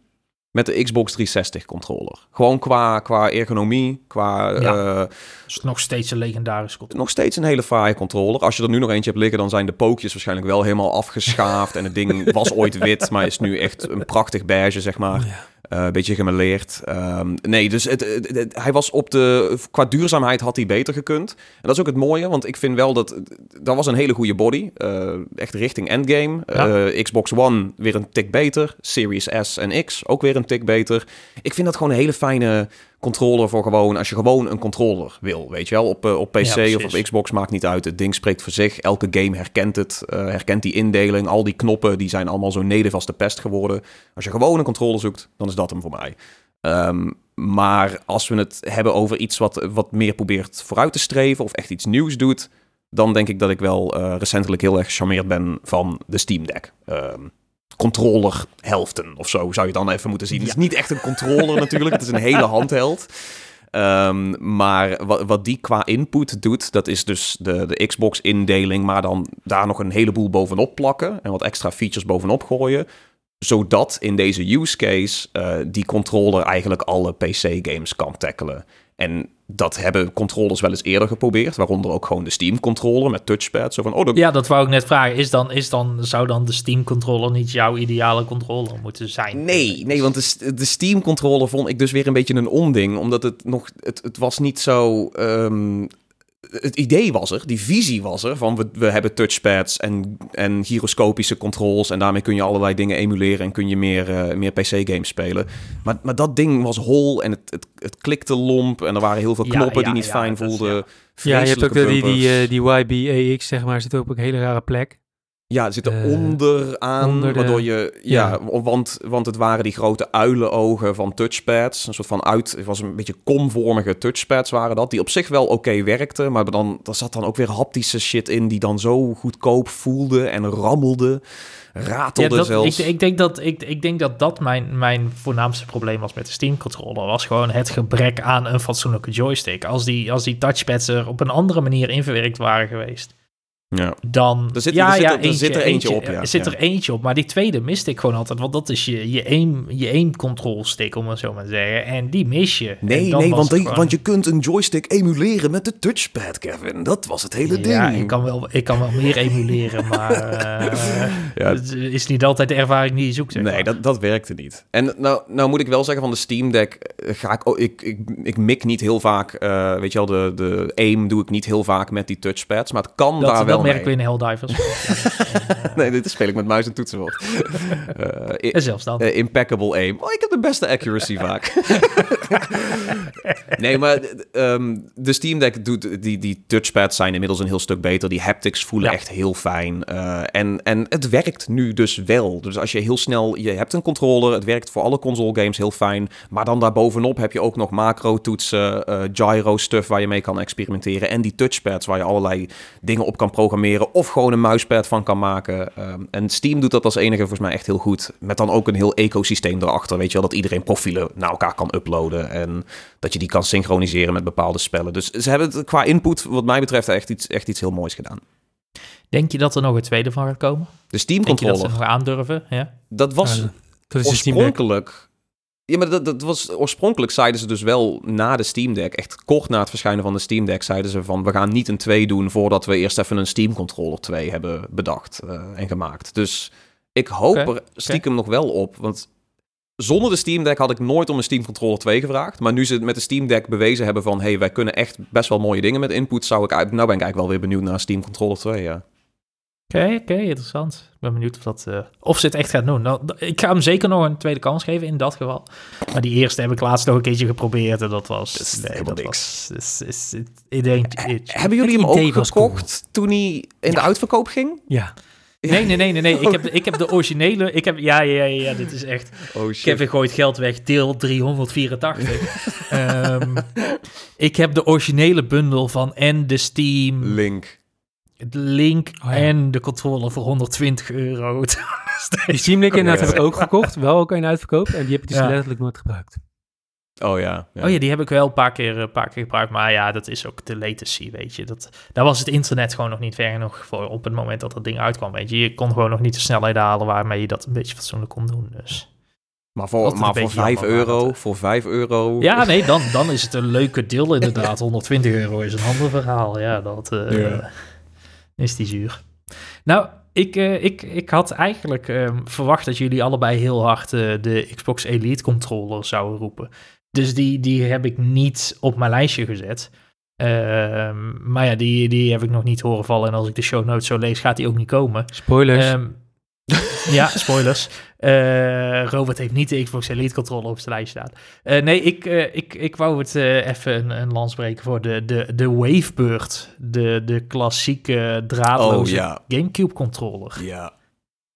met de Xbox 360 controller. Gewoon qua, qua ergonomie, qua... Ja. eh, is nog steeds een legendarische controller. nog steeds een hele fraaie controller. Als je er nu nog eentje hebt liggen, dan zijn de pookjes waarschijnlijk wel helemaal afgeschaafd. en het ding was ooit wit, maar is nu echt een prachtig beige, zeg maar. Ja. Eh, een beetje gemeleerd. Ehm, nee, dus het, het- het- hij was op de... Qua duurzaamheid had hij beter gekund. En dat is ook het mooie, want ik vind wel dat... Dat was een hele goede body. eh, echt richting endgame. Ja. Eh, Xbox One weer een tik beter. Series S en X ook weer een tik beter. Ik vind dat gewoon een hele fijne controller voor gewoon... Als je gewoon een controller wil, weet je wel. Op, eh, op PC Ja, of op. Xbox maakt niet uit. Het ding spreekt voor zich. Elke game herkent het. eh, herkent die indeling. Al die knoppen, die zijn allemaal zo als de pest geworden. Als je gewoon een controller zoekt, dan is dat hem voor mij. Ehm, maar als we het hebben over iets wat, wat meer probeert vooruit te streven of echt iets nieuws doet, dan denk ik dat ik wel eh, recentelijk heel erg gecharmeerd ben van de Steam Deck. Ehm controller helften of zo zou je dan even moeten zien. Het is niet echt een controller natuurlijk, het is een hele handheld. Ehm, maar wat, wat die qua input doet, dat is dus de, de Xbox-indeling, maar dan daar nog een heleboel bovenop plakken en wat extra features bovenop gooien zodat in deze use case eh, die controller eigenlijk alle PC-games kan tackelen. En dat hebben controllers wel eens eerder geprobeerd, waaronder ook gewoon de Steam-controller met touchpad. Zo van, oh, dat- Ja, dat wou ik net vragen. Is dan, is dan, zou dan de Steam controller niet jouw ideale controller moeten zijn? Nee, nee, want de, de Steam-controller vond ik dus weer een beetje een onding. Omdat het nog... Het, het was niet zo... ehm, het idee was er, die visie was er, van we, we hebben touchpads en, en gyroscopische controls en daarmee kun je allerlei dingen emuleren en kun je meer, eh, meer PC-games spelen. Maar, maar dat ding was hol en het, het, het klikte lomp en er waren heel veel knoppen ja, die niet ja, fijn is- voelden. Ja, je hebt ook die, die, eh, die YBAX, zeg maar, zit ook op een hele rare plek. Ja, het zit er Eh, onderaan, onder de- waardoor je... Ja, ja. Want, want het waren die grote uilenogen van touchpads. Een soort van uit... Het was een beetje komvormige touchpads waren dat. Die op zich wel oké werkten. Maar dan, er zat dan ook weer haptische shit in... die dan zo goedkoop voelde en rammelde. Ja, Ratelde dat, zelfs. ik, ik, denk dat, ik, ik denk dat dat mijn, mijn voornaamste probleem was met de Steam controller. Was gewoon het gebrek aan een fatsoenlijke joystick. Als die, als die touchpads er op een andere manier in verwerkt waren geweest, ja. dan... Er zit- ja, er zit ja, er- er zit er eentje op, ja. Er zit Ja. er eentje op, maar die tweede miste ik gewoon altijd. Want dat is je, je aim, je aim control stick, om het zo maar te zeggen. En die mis je. Nee, dan nee, want, het die- gewoon- want je kunt een joystick emuleren met de touchpad, Kevin. Dat was het hele Ja, ding. ik kan, wel, ik kan wel meer emuleren, maar eh, Ja, het is niet altijd de ervaring die je zoekt. Zeg Nee, dat, dat werkte niet. En nou, nou moet ik wel zeggen, van de Steam Deck eh, ga ik, oh, ik, ik, ik mik niet heel vaak, eh, weet je wel, de, de aim doe ik niet heel vaak met die touchpads, maar het kan dat, daar wel wel merken we in Helldivers. Nee, dit speel ik met muis en toetsenbord. Eh, i- En zelfs dan. eh, impeccable aim. Oh, ik heb de beste accuracy vaak. nee, maar ehm, de Steam Deck doet... Die, die touchpads zijn inmiddels een heel stuk beter. Die haptics voelen Ja. echt heel fijn. Eh, en, en het werkt nu dus wel. Dus als je heel snel... Je hebt een controller. Het werkt voor alle console games heel fijn. Maar dan daarbovenop heb je ook nog macro-toetsen... eh, gyro-stuff waar je mee kan experimenteren. En die touchpads waar je allerlei dingen op kan programmeren. Of gewoon een muispad van kan maken. Ehm, en Steam doet dat als enige volgens mij echt heel goed. Met dan ook een heel ecosysteem erachter. Weet je wel, dat iedereen profielen naar elkaar kan uploaden. En dat je die kan synchroniseren met bepaalde spellen. Dus ze hebben het qua input, wat mij betreft, echt iets, echt iets heel moois gedaan. Denk je dat er nog een tweede van gaat komen? De Steam Denk je dat controller, ze nog aandurven? Ja. dat was Ja, dat oorspronkelijk... Ja, maar dat, dat was oorspronkelijk zeiden ze dus wel na de Steam Deck, echt kort na het verschijnen van de Steam Deck, zeiden ze van we gaan niet een 2 doen voordat we eerst even een Steam Controller 2 hebben bedacht eh, en gemaakt. Dus ik hoop er stiekem nog wel op, want zonder de Steam Deck had ik nooit om een Steam Controller 2 gevraagd. Maar nu ze het met de Steam Deck bewezen hebben van hey, wij kunnen echt best wel mooie dingen met input, zou ik nou ben ik eigenlijk wel weer benieuwd naar Steam Controller 2, ja. Oké, oké, interessant. Ik ben benieuwd of, dat, eh, of ze het echt gaat doen. Nou, ik ga hem zeker nog een tweede kans geven in dat geval. Maar die eerste heb ik laatst nog een keertje geprobeerd en dat was... Nee, helemaal dat niks. Was, is, is, it, it ain't it. Hebben jullie hem ook gekocht toen hij in de uitverkoop ging? Ja. Nee, nee, nee, nee, nee. Ik heb, ik heb de originele... Ik heb, ja, ja, ja, ja, dit is echt... Oh shit. Kevin gooit geld weg, deel 384. Ehm, ik heb de originele bundel van en de Steam, Link. De Link Oh ja. en de controller voor 120 euro. Die Steam Link inderdaad heb ik ook gekocht. Wel ook in uitverkoop. En die heb ik dus Ja. letterlijk nooit gebruikt. Oh ja. ja. Oh ja, die heb ik wel een paar keer, een paar keer gebruikt. Maar ja, dat is ook de latency, weet je. Dat, daar was het internet gewoon nog niet ver genoeg voor op het moment dat dat ding uitkwam, weet je. Je kon gewoon nog niet de snelheid halen waarmee je dat een beetje fatsoenlijk kon doen, dus... Maar voor, maar een voor beetje 5 jammer, maar euro, dat, eh, voor 5 euro. Ja, nee, dan, dan is het een leuke deal inderdaad. 120 euro is een ander verhaal. Ja, dat eh, Ja. Is die zuur. Nou, ik, eh, ik, ik had eigenlijk ehm, verwacht dat jullie allebei heel hard eh, de Xbox Elite controller zouden roepen. Dus die, die heb ik niet op mijn lijstje gezet. Ehm, maar ja, die, die heb ik nog niet horen vallen. En als ik de show notes zo lees, gaat die ook niet komen. Spoilers. Ehm, ja, spoilers. Eh, Robert heeft niet de Xbox Elite controller op zijn lijstje staan. Eh, nee, ik, eh, ik, ik wou het even een, een lans breken voor de, de, de Wavebird. De, de klassieke draadloze Oh, ja. Gamecube controller. Ja.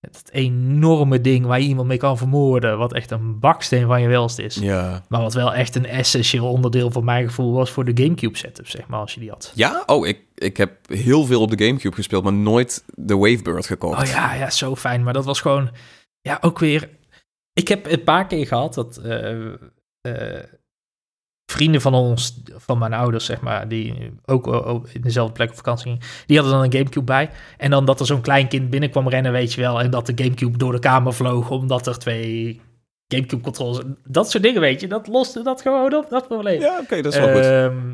Het enorme ding waar je iemand mee kan vermoorden. Wat echt een baksteen van je welst is. Ja. Maar wat wel echt een essentieel onderdeel van mijn gevoel was voor de Gamecube setup, zeg maar, als je die had. Ja? Oh, ik, ik heb heel veel op de Gamecube gespeeld, maar nooit de Wavebird gekocht. Oh ja, ja, zo fijn. Maar dat was gewoon, ja, ook weer. Ik heb een paar keer gehad dat eh, eh, vrienden van ons, van mijn ouders, zeg maar, die ook in dezelfde plek op vakantie gingen, die hadden dan een Gamecube bij. En dan dat er zo'n klein kind binnen kwam rennen, weet je wel, en dat de Gamecube door de kamer vloog, omdat er twee Gamecube controllers, dat soort dingen, weet je, dat loste dat gewoon op, dat probleem. Ja, oké, dat is wel goed. Ehm,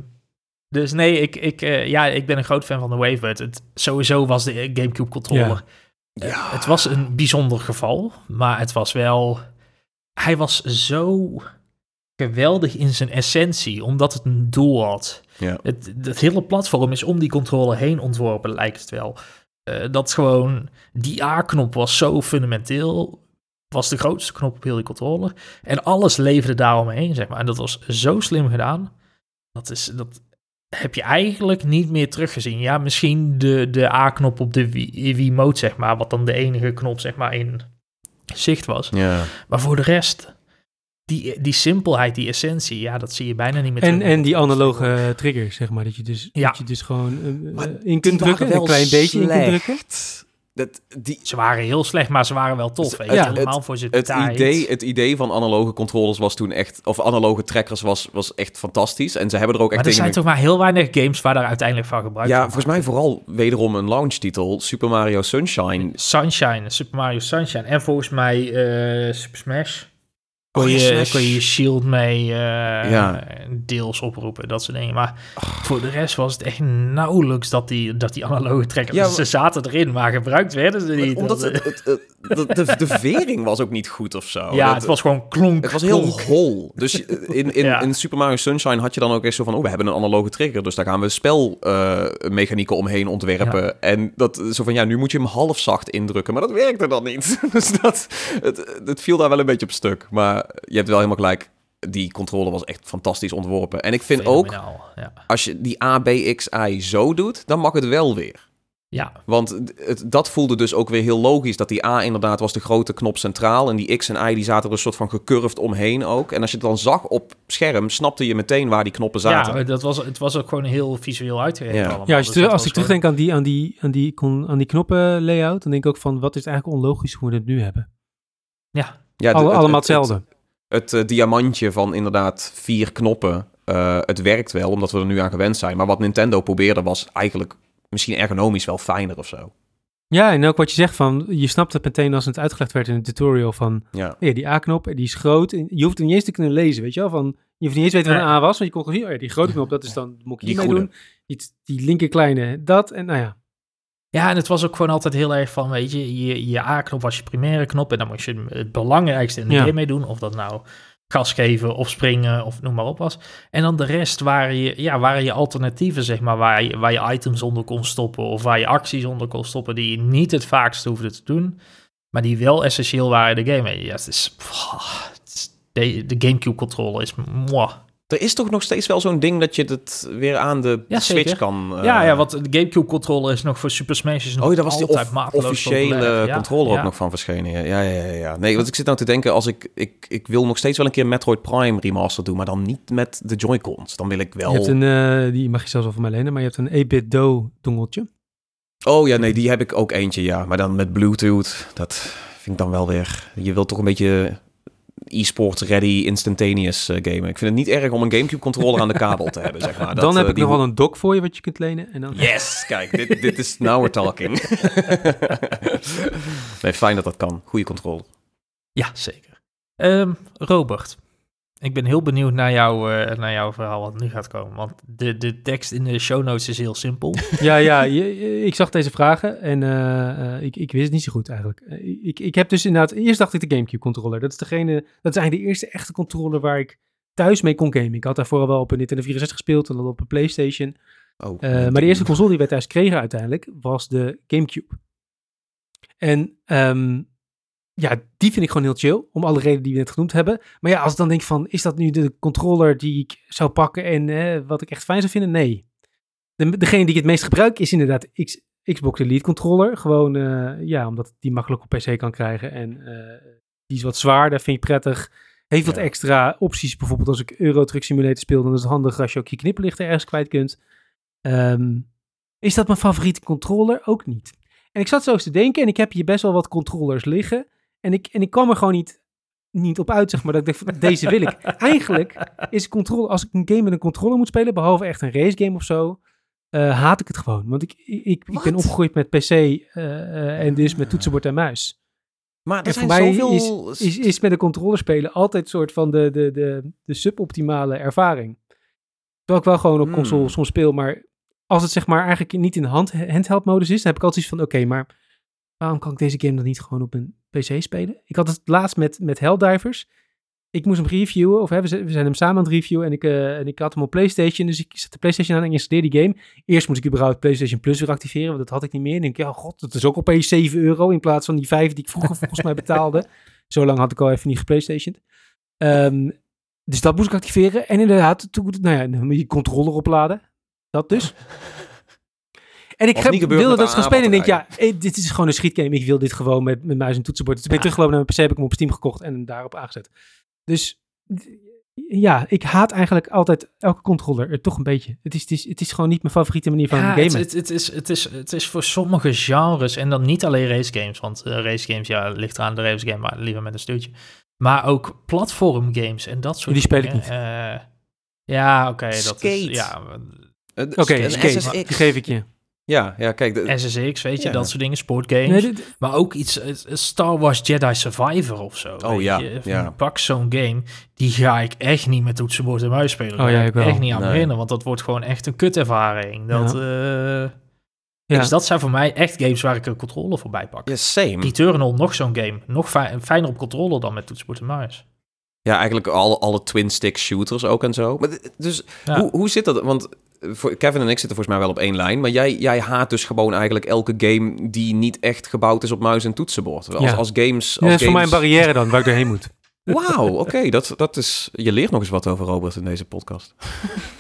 dus nee, ik, ik, eh, ja, ik ben een groot fan van de Wavebird. Het, sowieso was de Gamecube controller. Ja. Het was een bijzonder geval, maar het was wel. Hij was zo geweldig in zijn essentie, omdat het een doel had. Ja. Het, het hele platform is om die controller heen ontworpen, lijkt het wel. Eh, dat gewoon, die A-knop was zo fundamenteel, was de grootste knop op heel die controller. En alles leefde daaromheen, zeg maar. En dat was zo slim gedaan. Dat, is, dat heb je eigenlijk niet meer teruggezien. Ja, misschien de, de A-knop op de Wii- Wiimote, zeg maar, wat dan de enige knop, zeg maar, in zicht was. Ja. Maar voor de rest, die, die simpelheid, die essentie, ja, dat zie je bijna niet meer en, terug. en die analoge triggers, zeg maar. Dat je dus, Ja. dat je dus gewoon eh, eh, in kunt drukken. Een klein beetje in kunt drukken. Dat, die, Ze waren heel slecht, maar ze waren wel tof, weet je. Helemaal voor zijn het, idee, het idee van analoge controllers was toen echt... Of analoge trackers was, was echt fantastisch. En ze hebben er ook echt maar er zijn toch maar heel weinig games waar daar uiteindelijk van gebruik ja, volgens mij vooral wederom een launchtitel. Super Mario Sunshine. Sunshine, Super Mario Sunshine. En volgens mij eh, Super Smash. Kon, Oh, je, kon je je shield mee eh, Ja. deels oproepen, dat soort dingen. Maar voor de rest was het echt nauwelijks dat die, dat die analoge trekkers... Ja, ze zaten erin, maar gebruikt werden ze niet. Omdat Dat, het, het, het- de, de, vering was ook niet goed of zo. ja, Dat- het was gewoon klonk. Het was heel klonk. hol. Dus in, in, Ja. in Super Mario Sunshine had je dan ook echt zo van... oh, we hebben een analoge trigger, dus daar gaan we spelmechanieken omheen ontwerpen. En dat zo van, ja, nu moet je hem half zacht indrukken. Maar dat werkte dan niet. dus dat, het, het viel daar wel een beetje op stuk. Maar je hebt wel helemaal gelijk. Die controle was echt fantastisch ontworpen. En ik vind ook, Ja. als je die A, B, X, Y zo doet... dan mag het wel weer. ja, Want het, dat voelde dus ook weer heel logisch. Dat die A inderdaad was de grote knop centraal. En die X en Y die zaten er een soort van gecurved omheen ook. En als je het dan zag op scherm, snapte je meteen waar die knoppen zaten. ja dat was, het was ook gewoon heel visueel uitgegeven Ja. allemaal. Ja, als, je Dus als ik terugdenk aan die, aan die, aan die, kon- aan die knoppen layout, dan denk ik ook van, wat is het eigenlijk onlogisch hoe we het nu hebben? Ja, Ja, Alle- het- het- allemaal het- hetzelfde. Het, eh, diamantje van inderdaad vier knoppen. eh, het werkt wel, omdat we er nu aan gewend zijn. Maar wat Nintendo probeerde was eigenlijk misschien ergonomisch wel fijner of zo. Ja, en ook wat je zegt van, je snapt het meteen als het uitgelegd werd in het tutorial van, Ja. ja, die A-knop, die is groot. En je hoeft het niet eens te kunnen lezen, weet je wel? Van, je hoeft niet eens te weten wat een A was, want je kon gewoon zien, oh ja, die grote knop, dat is dan, moet ik hiermee goede. doen. Die, die linker kleine, dat, en nou ja. Ja, en het was ook gewoon altijd heel erg van, weet je, je, je A-knop was je primaire knop en dan moest je het belangrijkste in de Ja. game mee doen. Of dat nou gas geven of springen of noem maar op was. En dan de rest waren je, ja, waren je alternatieven, zeg maar, waar je, waar je items onder kon stoppen of waar je acties onder kon stoppen die je niet het vaakst hoefde te doen, maar die wel essentieel waren in de game. Ja, het is, het is- de, de Gamecube-controller is, mwah. Er is toch nog steeds wel zo'n ding dat je het weer aan de Ja, Switch zeker. kan... eh, ja, ja, want de Gamecube-controller is nog voor Super Smash is nog Oh, daar was die officiële. Ja, controller ja. ook nog van verschenen. Ja, ja, ja, ja. Nee, want ik zit nou te denken, als ik, ik, ik wil nog steeds wel een keer Metroid Prime remaster doen, maar dan niet met de Joy-Cons. Dan wil ik wel... Je hebt een, eh, die mag je zelfs wel van mij lenen, maar je hebt een 8-bit Do dongeltje. Oh ja, nee, die heb ik ook eentje, ja. Maar dan met Bluetooth, dat vind ik dan wel weer... Je wilt toch een beetje e-sports ready, instantaneous eh, gamen. Ik vind het niet erg om een Gamecube controller aan de kabel te hebben, zeg maar. Dat, dan heb eh, ik nog wel een dock voor je wat je kunt lenen. En dan... Yes, kijk, dit, dit is now we're talking. nee, fijn dat dat kan. Goede controle. Ja, zeker. Ehm, Robert, ik ben heel benieuwd naar, jou, eh, naar jouw verhaal wat nu gaat komen. Want de, de tekst in de show notes is heel simpel. Ja, ja, je- je- ik zag deze vragen en eh, eh, ik, ik wist het niet zo goed eigenlijk. Ik, ik heb dus inderdaad, eerst dacht ik de Gamecube controller. Dat is degene, dat is eigenlijk de eerste echte controller waar ik thuis mee kon gamen. Ik had daarvoor wel op een Nintendo 64 gespeeld en dan op een Playstation. Oh, Eh, maar de eerste console die wij thuis kregen uiteindelijk was de Gamecube. En ehm, ja, die vind ik gewoon heel chill, om alle redenen die we net genoemd hebben. Maar ja, als ik dan denk van, is dat nu de controller die ik zou pakken en eh, wat ik echt fijn zou vinden? Nee. De, degene die ik het meest gebruik is inderdaad X, Xbox Elite controller. Gewoon, eh, ja, omdat die makkelijk op PC kan krijgen. En eh, die is wat zwaarder, vind ik prettig. Heeft wat Ja. extra opties. Bijvoorbeeld als ik Euro Truck Simulator speel, dan is het handig als je ook je knipperlichten ergens kwijt kunt. Ehm, is dat mijn favoriete controller? Ook niet. En ik zat zo eens te denken en ik heb hier best wel wat controllers liggen. En ik, en ik kwam er gewoon niet, niet op uit, zeg maar, dat ik dacht, deze wil ik. Eigenlijk is een controller, als ik een game met een controller moet spelen, behalve echt een race game of zo, eh, haat ik het gewoon. Want ik, ik, ik ben opgegroeid met PC eh, eh, en dus met toetsenbord en muis. Maar er En zijn voor mij zoveel... Is, is met een controller spelen altijd een soort van de, de, de, de suboptimale ervaring. Terwijl ik wel gewoon op Hmm. console soms speel, maar als het zeg maar eigenlijk niet in hand, handheld modus is, dan heb ik altijd iets van, oké, maar waarom kan ik deze game dan niet gewoon op een PC spelen? Ik had het laatst met, met Helldivers. Ik moest hem reviewen, of hè, we, zijn, hem samen aan het reviewen en ik, eh, en ik had hem op PlayStation, dus ik zet de PlayStation aan en installeer die game. Eerst moest ik überhaupt PlayStation Plus weer activeren, want dat had ik niet meer. En ik denk, ja god, dat is ook opeens 7 euro in plaats van die 5 die ik vroeger volgens mij betaalde. Zo lang had ik al even niet geplaystationed. Ehm, dus dat moest ik activeren. En inderdaad, toen, nou ja, dan moet je je controller opladen. Dat dus. En ik heb, wilde dat gaan spelen en denk, ja, eh, dit is gewoon een schietgame. Ik wil dit gewoon met, met muis en toetsenbord. Dus ik ben Ja. teruggelopen naar mijn PC, heb ik hem op Steam gekocht en hem daarop aangezet. Dus ja, ik haat eigenlijk altijd elke controller. Er toch een beetje. Het is, het, is, het is gewoon niet mijn favoriete manier van Ja, gamen. het, het, het, is, het, is, het is voor sommige genres, en dan niet alleen race games, want eh, race games, ja, ligt eraan de race game, maar liever met een stuurtje. Maar ook platform games en dat soort Die speel ik niet. Eh, ja, oké, dat Skate. is... Ja, Oké, een skate, die geef ik je. Ja, ja, kijk. de- SSX, weet je, Ja. dat soort dingen, sportgames. Nee, dit- Maar ook iets, eh, Star Wars Jedi Survivor of zo. Oh weet ja, je. Ja. Pak zo'n game, die ga ik echt niet met toetsenbord en muis spelen. Oh Daar ja, ga ik wel. echt niet aan Nee. beginnen, want dat wordt gewoon echt een kutervaring. Dat, eh, ja. Dus dat zijn voor mij echt games waar ik een controller voor bij pak. Ja, same. Returnal, nog zo'n game. Nog fi- fijner op controller dan met toetsenbord en muis. Ja, eigenlijk al, alle twin-stick shooters ook en zo. Maar, dus Ja. hoe, hoe zit dat? Want eh, Kevin en ik zitten volgens mij wel op één lijn. Maar jij, jij haat dus gewoon eigenlijk elke game die niet echt gebouwd is op muis en toetsenbord. Als, Ja. als games... Ja, Als dat is voor mij een barrière dan, waar ik doorheen moet. Wauw, oké. dat, dat is... Je leert nog eens wat over Robert in deze podcast.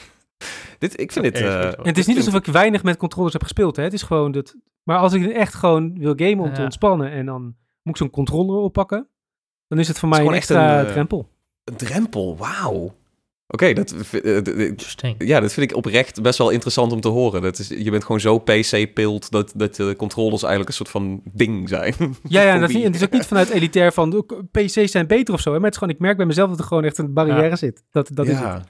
dit, ik vind dit... Eh, het is niet alsof ik weinig met controllers heb gespeeld. Hè. Het is gewoon dat. Maar als ik echt gewoon wil gamen om te Ja. ontspannen en dan moet ik zo'n controller oppakken, dan is het voor Het mij is een gewoon echt extra een, eh, drempel. Een drempel, wauw. Oké, dat, eh, ja, dat vind ik oprecht best wel interessant om te horen. Dat is, je bent gewoon zo PC-pilt dat, dat de controllers eigenlijk een soort van ding zijn. Ja, ja dat, niet- het is ook niet vanuit elitair van ook, PC's zijn beter of zo. Hè, maar het is gewoon, ik merk bij mezelf dat er gewoon echt een barrière Ja. zit. Dat, dat is ja. het.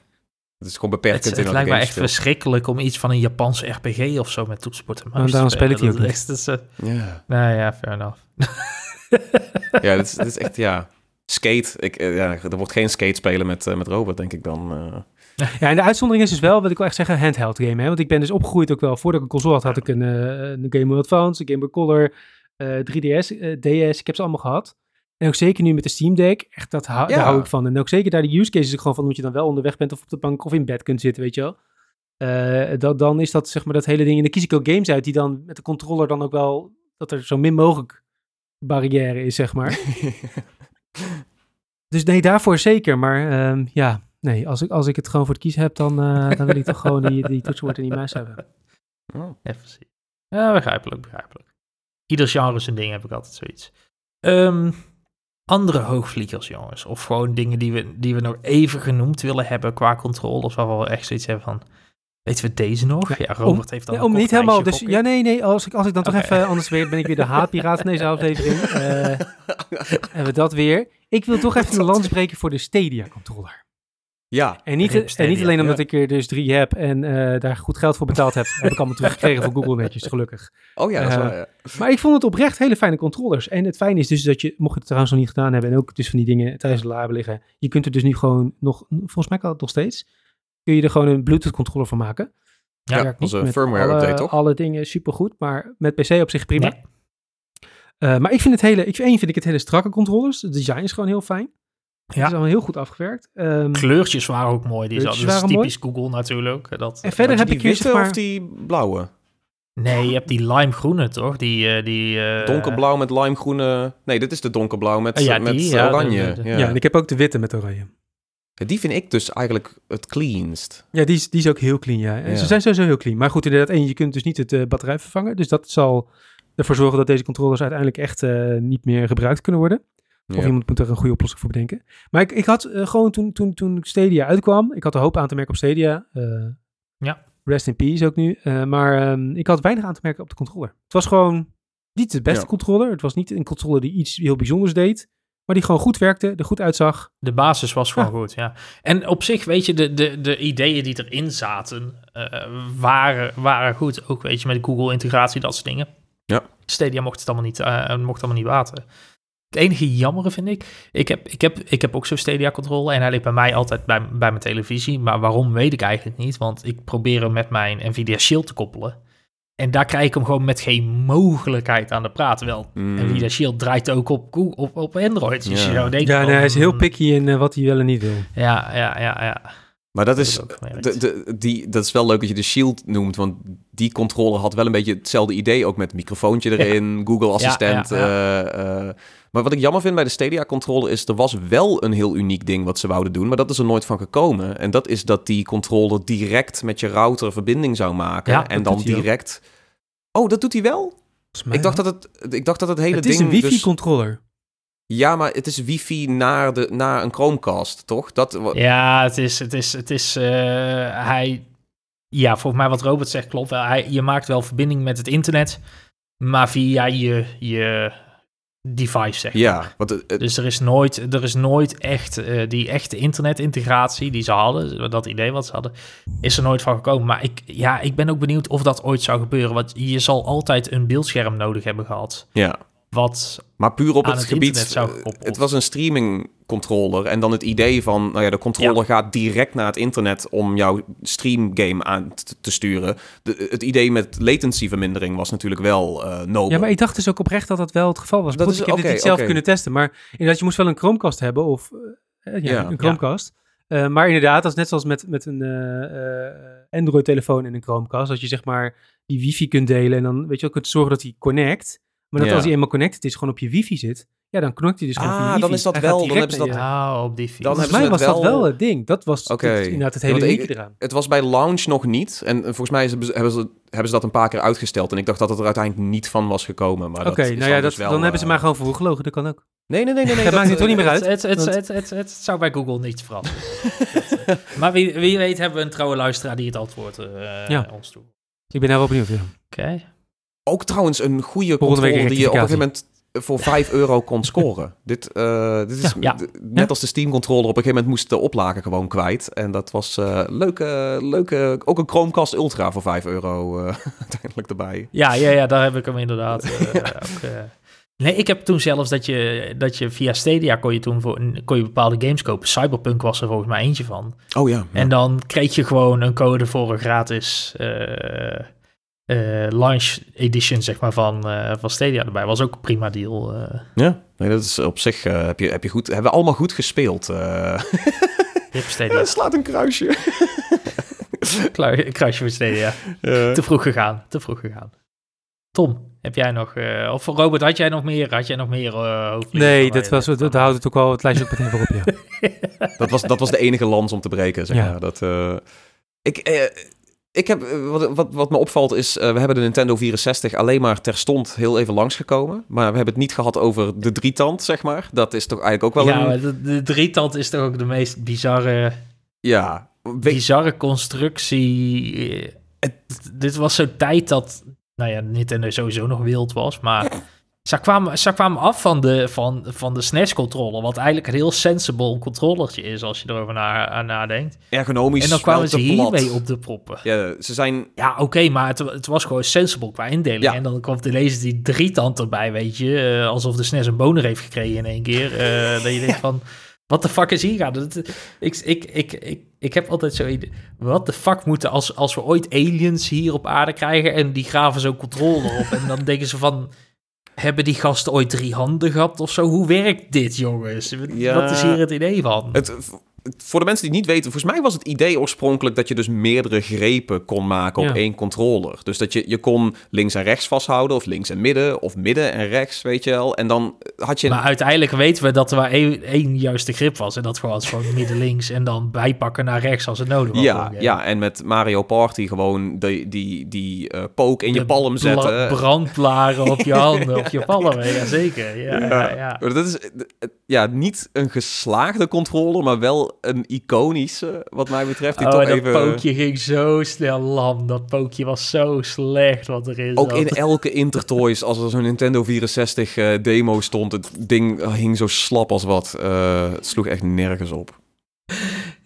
Het is gewoon beperkt. Het, het lijkt me echt verschrikkelijk om iets van een Japanse RPG of zo met toetsenbord en muis Nou, daarom te speel ik die ook Dat is dat is, eh, Ja, nou ja, fair enough. ja is, dit is echt, ja... Skate, ik, eh, ja, er wordt geen skate spelen met, eh, met Robert, denk ik dan. eh. Ja, en de uitzondering is dus wel, wat ik wil echt zeggen, handheld game. Hè? Want ik ben dus opgegroeid ook wel. Voordat ik een console had, had ik een, een Game Boy Advance, een Game Boy Color, eh, 3DS, eh, DS. Ik heb ze allemaal gehad. En ook zeker nu met de Steam Deck, echt, dat hou, Ja. daar hou ik van. En ook zeker daar de use cases gewoon van, omdat je dan wel onderweg bent of op de bank of in bed kunt zitten, weet je wel. Dat, dan is dat zeg maar dat hele ding. En dan kies ik ook games uit die dan met de controller dan ook wel, dat er zo min mogelijk barrière is, zeg maar. Dus nee, daarvoor zeker. Maar ehm, ja, nee, als ik, als ik het gewoon voor het kiezen heb, dan, eh, dan wil ik toch gewoon die, die toetsenbord en die muis hebben. Oh. Ja, precies. Ja, begrijpelijk, begrijpelijk. Ieder genre zijn ding heb ik altijd zoiets. Ehm, andere hoogvliegers, jongens. Of gewoon dingen die we, die we nog even genoemd willen hebben qua controllers. Waar we echt zoiets hebben van... Weten we deze nog? Ja, Robert heeft dan een om niet helemaal, dus ja, nee, nee, als ik, als ik dan toch even, anders weer, ben ik weer de haatpiraat van deze aflevering. Eh, hebben we dat weer. Ik wil toch even een lans breken voor de Stadia controller. Ja, En niet, en niet alleen omdat ja. ik er dus drie heb en eh, daar goed geld voor betaald heb. heb ik allemaal teruggekregen van Google netjes, gelukkig. oh ja, dat is Eh, waar, ja. Maar ik vond het oprecht hele fijne controllers. En het fijne is dus dat je, mocht je het trouwens nog niet gedaan hebben, en ook dus van die dingen thuis de la hebben liggen, je kunt er dus nu gewoon nog, volgens mij kan het nog steeds, kun je er gewoon een Bluetooth controller van maken. Ja, onze met firmware alle, update, toch? Alle dingen supergoed, maar met PC op zich prima. Nee. Eh, maar ik vind het hele, ik, één vind ik het hele strakke controllers. Het design is gewoon heel fijn. Het is Ja, allemaal heel goed afgewerkt. Ehm, kleurtjes waren ook mooi. Die is mooi. typisch Google natuurlijk. Dat, En verder heb je ik die hier witte maar... of die blauwe? Nee, je hebt die limegroene toch? Die, eh, die, eh, Donkerblauw met limegroene... Nee, dit is de donkerblauw met, ja, met die, ja, oranje. de- de- ja. ja. en ik heb ook de witte met oranje. Die vind ik dus eigenlijk het cleanst. Ja, die is, die is ook heel clean, ja. En Ja. Ze zijn sowieso heel clean. Maar goed, inderdaad, één, je kunt dus niet het eh, batterij vervangen. Dus dat zal ervoor zorgen dat deze controllers uiteindelijk echt eh, niet meer gebruikt kunnen worden. Of Ja. iemand moet er een goede oplossing voor bedenken. Maar ik, ik had eh, gewoon toen, toen, toen Stadia uitkwam, ik had een hoop aan te merken op Stadia. eh, Ja. Rest in peace ook nu. eh, maar ehm, ik had weinig aan te merken op de controller. Het was gewoon niet de beste Ja. controller. Het was niet een controller die iets heel bijzonders deed. Maar die gewoon goed werkte, er goed uitzag. De basis was gewoon goed, ja. En op zich, weet je, de, de, de ideeën die erin zaten, eh, waren, waren goed. Ook, weet je, met Google-integratie, dat soort dingen. Ja. Stadia mocht het allemaal niet, eh, mocht allemaal niet water. Het enige jammere vind ik, ik heb, ik heb, ik heb ook zo'n Stadia-controller en hij ligt bij mij altijd bij, bij mijn televisie. Maar waarom weet ik eigenlijk niet, want ik probeer hem met mijn Nvidia Shield te koppelen. En daar krijg ik hem gewoon met geen mogelijkheid aan de praat. Wel, Mm. Nvidia Shield draait ook op, op, op Android. Dus Ja. je zou denken Ja, nee, hij is heel hmm, picky in eh, wat hij wel en niet wil. Ja, ja, ja, ja. Maar dat is, de, de, die, dat is wel leuk dat je de Shield noemt, want die controller had wel een beetje hetzelfde idee, ook met microfoontje erin, Google Assistent. Ja, eh, eh. maar wat ik jammer vind bij de Stadia controller is, er was wel een heel uniek ding wat ze wouden doen, maar dat is er nooit van gekomen. En dat is dat die controller direct met je router verbinding zou maken en dan ook. direct... Oh, dat doet hij wel? Mij Ik dacht, dat het, ik dacht dat het hele het is ding... een wifi dus- controller. Ja, maar het is wifi naar, de, naar een Chromecast, toch? Dat, Ja, het is, het is, het is, eh, hij, ja, volgens mij wat Robert zegt klopt wel. Hij, je maakt wel verbinding met het internet, maar via je, je device, zeg Ja, maar. want Dus er is nooit, er is nooit echt eh, die echte internetintegratie die ze hadden, dat idee wat ze hadden, is er nooit van gekomen. Maar ik, ja, ik ben ook benieuwd of dat ooit zou gebeuren. Want je zal altijd een beeldscherm nodig hebben gehad. ja. Wat Maar puur op aan het, het gebied. eh. Het was een streaming controller. En dan het idee van, nou ja, de controller gaat direct naar het internet om jouw streamgame aan te, sturen. De, het idee met latencyvermindering was natuurlijk wel eh nobel. Ja, maar ik dacht dus ook oprecht dat dat wel het geval was. Dat Goed, is- ik heb oké, dit niet zelf kunnen testen, maar inderdaad, je moest wel een Chromecast hebben of eh, ja, Ja. een Chromecast. Eh, maar inderdaad, dat is net zoals met, met een eh, eh, Android-telefoon en een Chromecast, dat je zeg maar die wifi kunt delen en dan weet je wel, kunt zorgen dat hij connect. Maar dat Ja. als hij eenmaal connected is, gewoon op je wifi zit, ja, dan connect hij dus gewoon Ah, via je wifi. dan is dat wel- dan direct hebben ze dat- ja, op die fiets. Dan Volgens mij ze was het dat wel- het ding. Dat was het- inderdaad het hele unieke eraan. Het was bij launch nog niet. En volgens mij het- hebben ze, hebben ze dat een paar keer uitgesteld. En ik dacht dat het er uiteindelijk niet van was gekomen. Maar Oké, dat is nou ja, dus dat, wel, dan hebben ze eh, maar gewoon voorgelogen. Dat kan ook. Nee, nee, nee, nee. nee Dat maakt nu eh, toch niet meer uit. Het, het, het, want- het, het, het zou bij Google niet verrassen. Dat, eh, maar wie, wie weet hebben we een trouwe luisteraar die het antwoord eh Ja. ons toe. Ik ben daar wel benieuwd. Ja. Oké. Ook trouwens een goede controller die je op een gegeven moment voor 5 euro kon scoren. dit, eh, dit is Ja. net als de Steam controller. Op een gegeven moment moest de oplager gewoon kwijt. En dat was eh leuke, leuke, ook een Chromecast Ultra voor 5 euro eh, uiteindelijk erbij. Ja, ja, ja, daar heb ik hem inderdaad ook... Nee, ik heb toen zelfs dat je, dat je via Stadia kon je toen voor, kon je bepaalde games kopen. Cyberpunk was er volgens mij eentje van. Oh ja. En dan kreeg je gewoon een code voor een gratis launch edition, zeg maar, van, eh, van Stadia erbij. Was ook een prima deal. eh ja. Nee, dat is op zich eh, heb, je, heb je goed, hebben we allemaal goed gespeeld. eh. Stadia. slaat een kruisje. Kruisje voor Stadia. Eh, Te vroeg gegaan, te vroeg gegaan. Tom, heb jij nog... eh, of Robert, had jij nog meer? Had jij nog meer eh hoofdlijnen Nee, dat, was, dat van, houdt het ook wel het lijstje ook meteen voor op. Ja. dat, was, dat was de enige lans om te breken, zeg Ja. maar. Dat, eh, ik, eh, ik heb, eh, wat, wat, wat me opvalt is, eh, we hebben de Nintendo 64 alleen maar terstond heel even langsgekomen. Maar we hebben het niet gehad over de drietand, zeg maar. Dat is toch eigenlijk ook wel Ja, een... de, de drietand is toch ook de meest bizarre, Ja, bizarre constructie. Eh, Het, dit was zo'n tijd dat, nou ja, Nintendo sowieso nog wild was, maar ze kwamen, ze kwamen af van de, van, van de SNES-controller, wat eigenlijk een heel sensible controllertje is als je erover na, aan nadenkt. ergonomisch En dan kwamen ze hiermee op de proppen. Ja, ze zijn... Ja, oké, maar het, het was gewoon sensible qua indeling. Ja. En dan kwam ineens die drietand erbij, weet je. eh, alsof de SNES een boner heeft gekregen in één keer. eh, dat je denkt van, wat de fuck is hier gaan? Dat, ik, ik, ik, ik, ik heb altijd zo wat de fuck moeten als, als we ooit aliens hier op aarde krijgen... en die graven zo'n controller op en dan denken ze van... Hebben die gasten ooit drie handen gehad of zo? Hoe werkt dit, jongens? Ja. Wat is hier het idee van? Het, voor de mensen die het niet weten, volgens mij was het idee oorspronkelijk dat je dus meerdere grepen kon maken op Ja. één controller. Dus dat je, je kon links en rechts vasthouden, of links en midden, of midden en rechts, weet je wel. En dan had je... Maar uiteindelijk weten we dat er maar één, één juiste grip was. En dat was gewoon midden links en dan bijpakken naar rechts als het nodig was. ja, ja, en met Mario Party gewoon die, die, die eh, poke in je De palm zetten. Brandblaren op je handen, op je palmen. Ja, zeker. Ja, ja, ja. Maar Dat is eh, ja, niet een geslaagde controller, maar wel een iconische, wat mij betreft. Die Oh, toch dat even... pookje ging zo snel lam. Dat pookje was zo slecht wat erin Ook zat. in elke Intertoys, als er zo'n Nintendo 64 eh, demo stond, het ding hing zo slap als wat. Eh, het sloeg echt nergens op.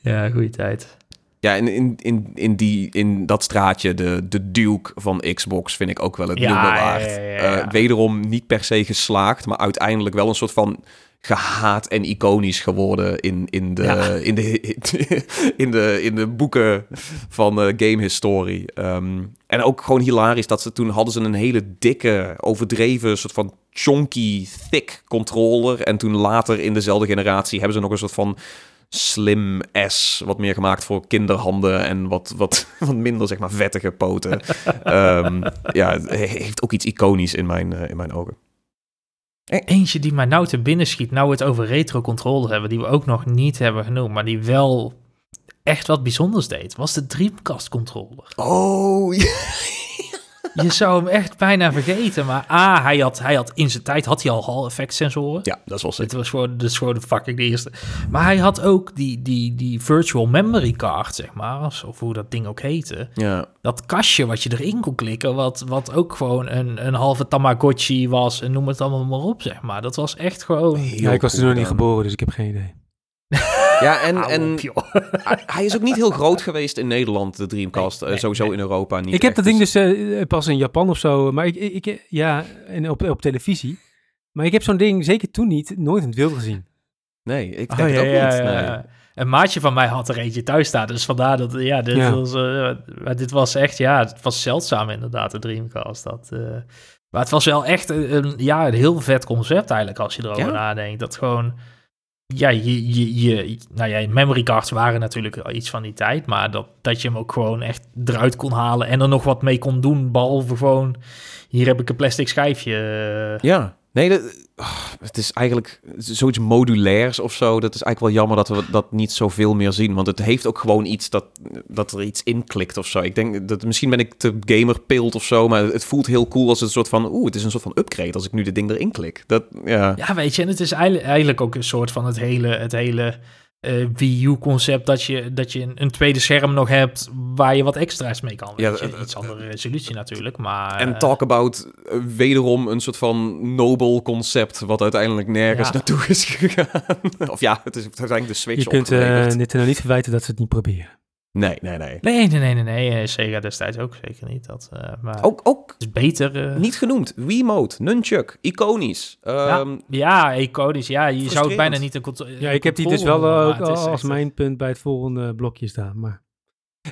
Ja, goede tijd. Ja, en in, in, in, die, in dat straatje, de, de Duke van Xbox, vind ik ook wel het Ja, waard. ja, ja, ja. Eh, wederom niet per se geslaagd, maar uiteindelijk wel een soort van gehaat en iconisch geworden in, in, de, Ja. in, de, in, de, in de boeken van eh gamehistorie. Ehm, en ook gewoon hilarisch dat ze toen hadden ze een hele dikke, overdreven, soort van chonky, thick controller. En toen later in dezelfde generatie hebben ze nog een soort van slim S, wat meer gemaakt voor kinderhanden en wat, wat, wat minder, zeg maar, vettige poten. Ehm, ja, heeft ook iets iconisch in mijn, eh, in mijn ogen. Eentje die mij nou te binnen schiet, nou we het over retro controller hebben, die we ook nog niet hebben genoemd, maar die wel echt wat bijzonders deed, was de Dreamcast controller. Oh, ja. Je zou hem echt bijna vergeten. Maar A, hij had, hij had in zijn tijd had hij al Hall effect sensoren. Ja, dat is wel Dit was gewoon, dit is gewoon de fucking de eerste. Maar hij had ook die, die, die virtual memory card, zeg maar. Of, hoe dat ding ook heette. Ja. Dat kastje wat je erin kon klikken. Wat, wat ook gewoon een, een halve Tamagotchi was. En noem het allemaal maar op, zeg maar. Dat was echt gewoon... Heel Ja, ik was cool toen nog niet geboren, dus ik heb geen idee. Ja, en, en hij- is ook niet heel groot geweest in Nederland, de Dreamcast. Nee, Eh, nee, sowieso nee. in Europa niet ik heb dat ding dus- dus eh, pas in Japan of zo, maar ik, ja, en op, op televisie. Maar ik heb zo'n ding zeker toen niet, nooit in het wild gezien. Nee, ik Oh, denk het ook ja, niet. ja. Een maatje van mij had er eentje thuis staan. Dus vandaar dat, ja, dit. Was, eh, dit was echt, ja, het was zeldzaam inderdaad, de Dreamcast. Dat, eh, maar het was wel echt een, ja, een heel vet concept eigenlijk, als je erover nadenkt. Dat gewoon, ja, je, je, je, nou ja, memory cards waren natuurlijk iets van die tijd, maar dat, dat je hem ook gewoon echt eruit kon halen en er nog wat mee kon doen, behalve gewoon, hier heb ik een plastic schijfje. eh. Ja, nee, ah, het is eigenlijk zoiets modulairs of zo. Dat is eigenlijk wel jammer dat we dat niet zoveel meer zien. Want het heeft ook gewoon iets dat, dat er iets in klikt of zo. Ik denk dat misschien ben ik te gamerpild of zo, maar het voelt heel cool als een soort van, oeh, het is een soort van upgrade als ik nu dit ding erin klik. Dat, ja. Ja, weet je, en het is eigenlijk ook een soort van het hele, het hele eh, Wii U-concept dat je, dat je een, een tweede scherm nog hebt waar je wat extra's mee kan. Ja, Weet je, iets andere resolutie natuurlijk, maar... En eh, talk about eh, wederom een soort van nobel concept wat uiteindelijk nergens Ja. naartoe is gegaan. of ja, het is uiteindelijk de Switch Je kunt eh, opgeleverd. Nintendo niet verwijten dat ze het niet proberen. Nee, nee, nee. Nee, nee, nee, nee, nee. eh, Sega destijds ook zeker niet. Dat, eh, maar Ook, ook het is beter... eh, niet genoemd. Wiimote, Nunchuk, iconisch. Ehm, ja, iconisch. Ja, je zou het bijna niet een Ja, ik heb die dus wel is als echt- mijn punt bij het volgende blokje staan. Maar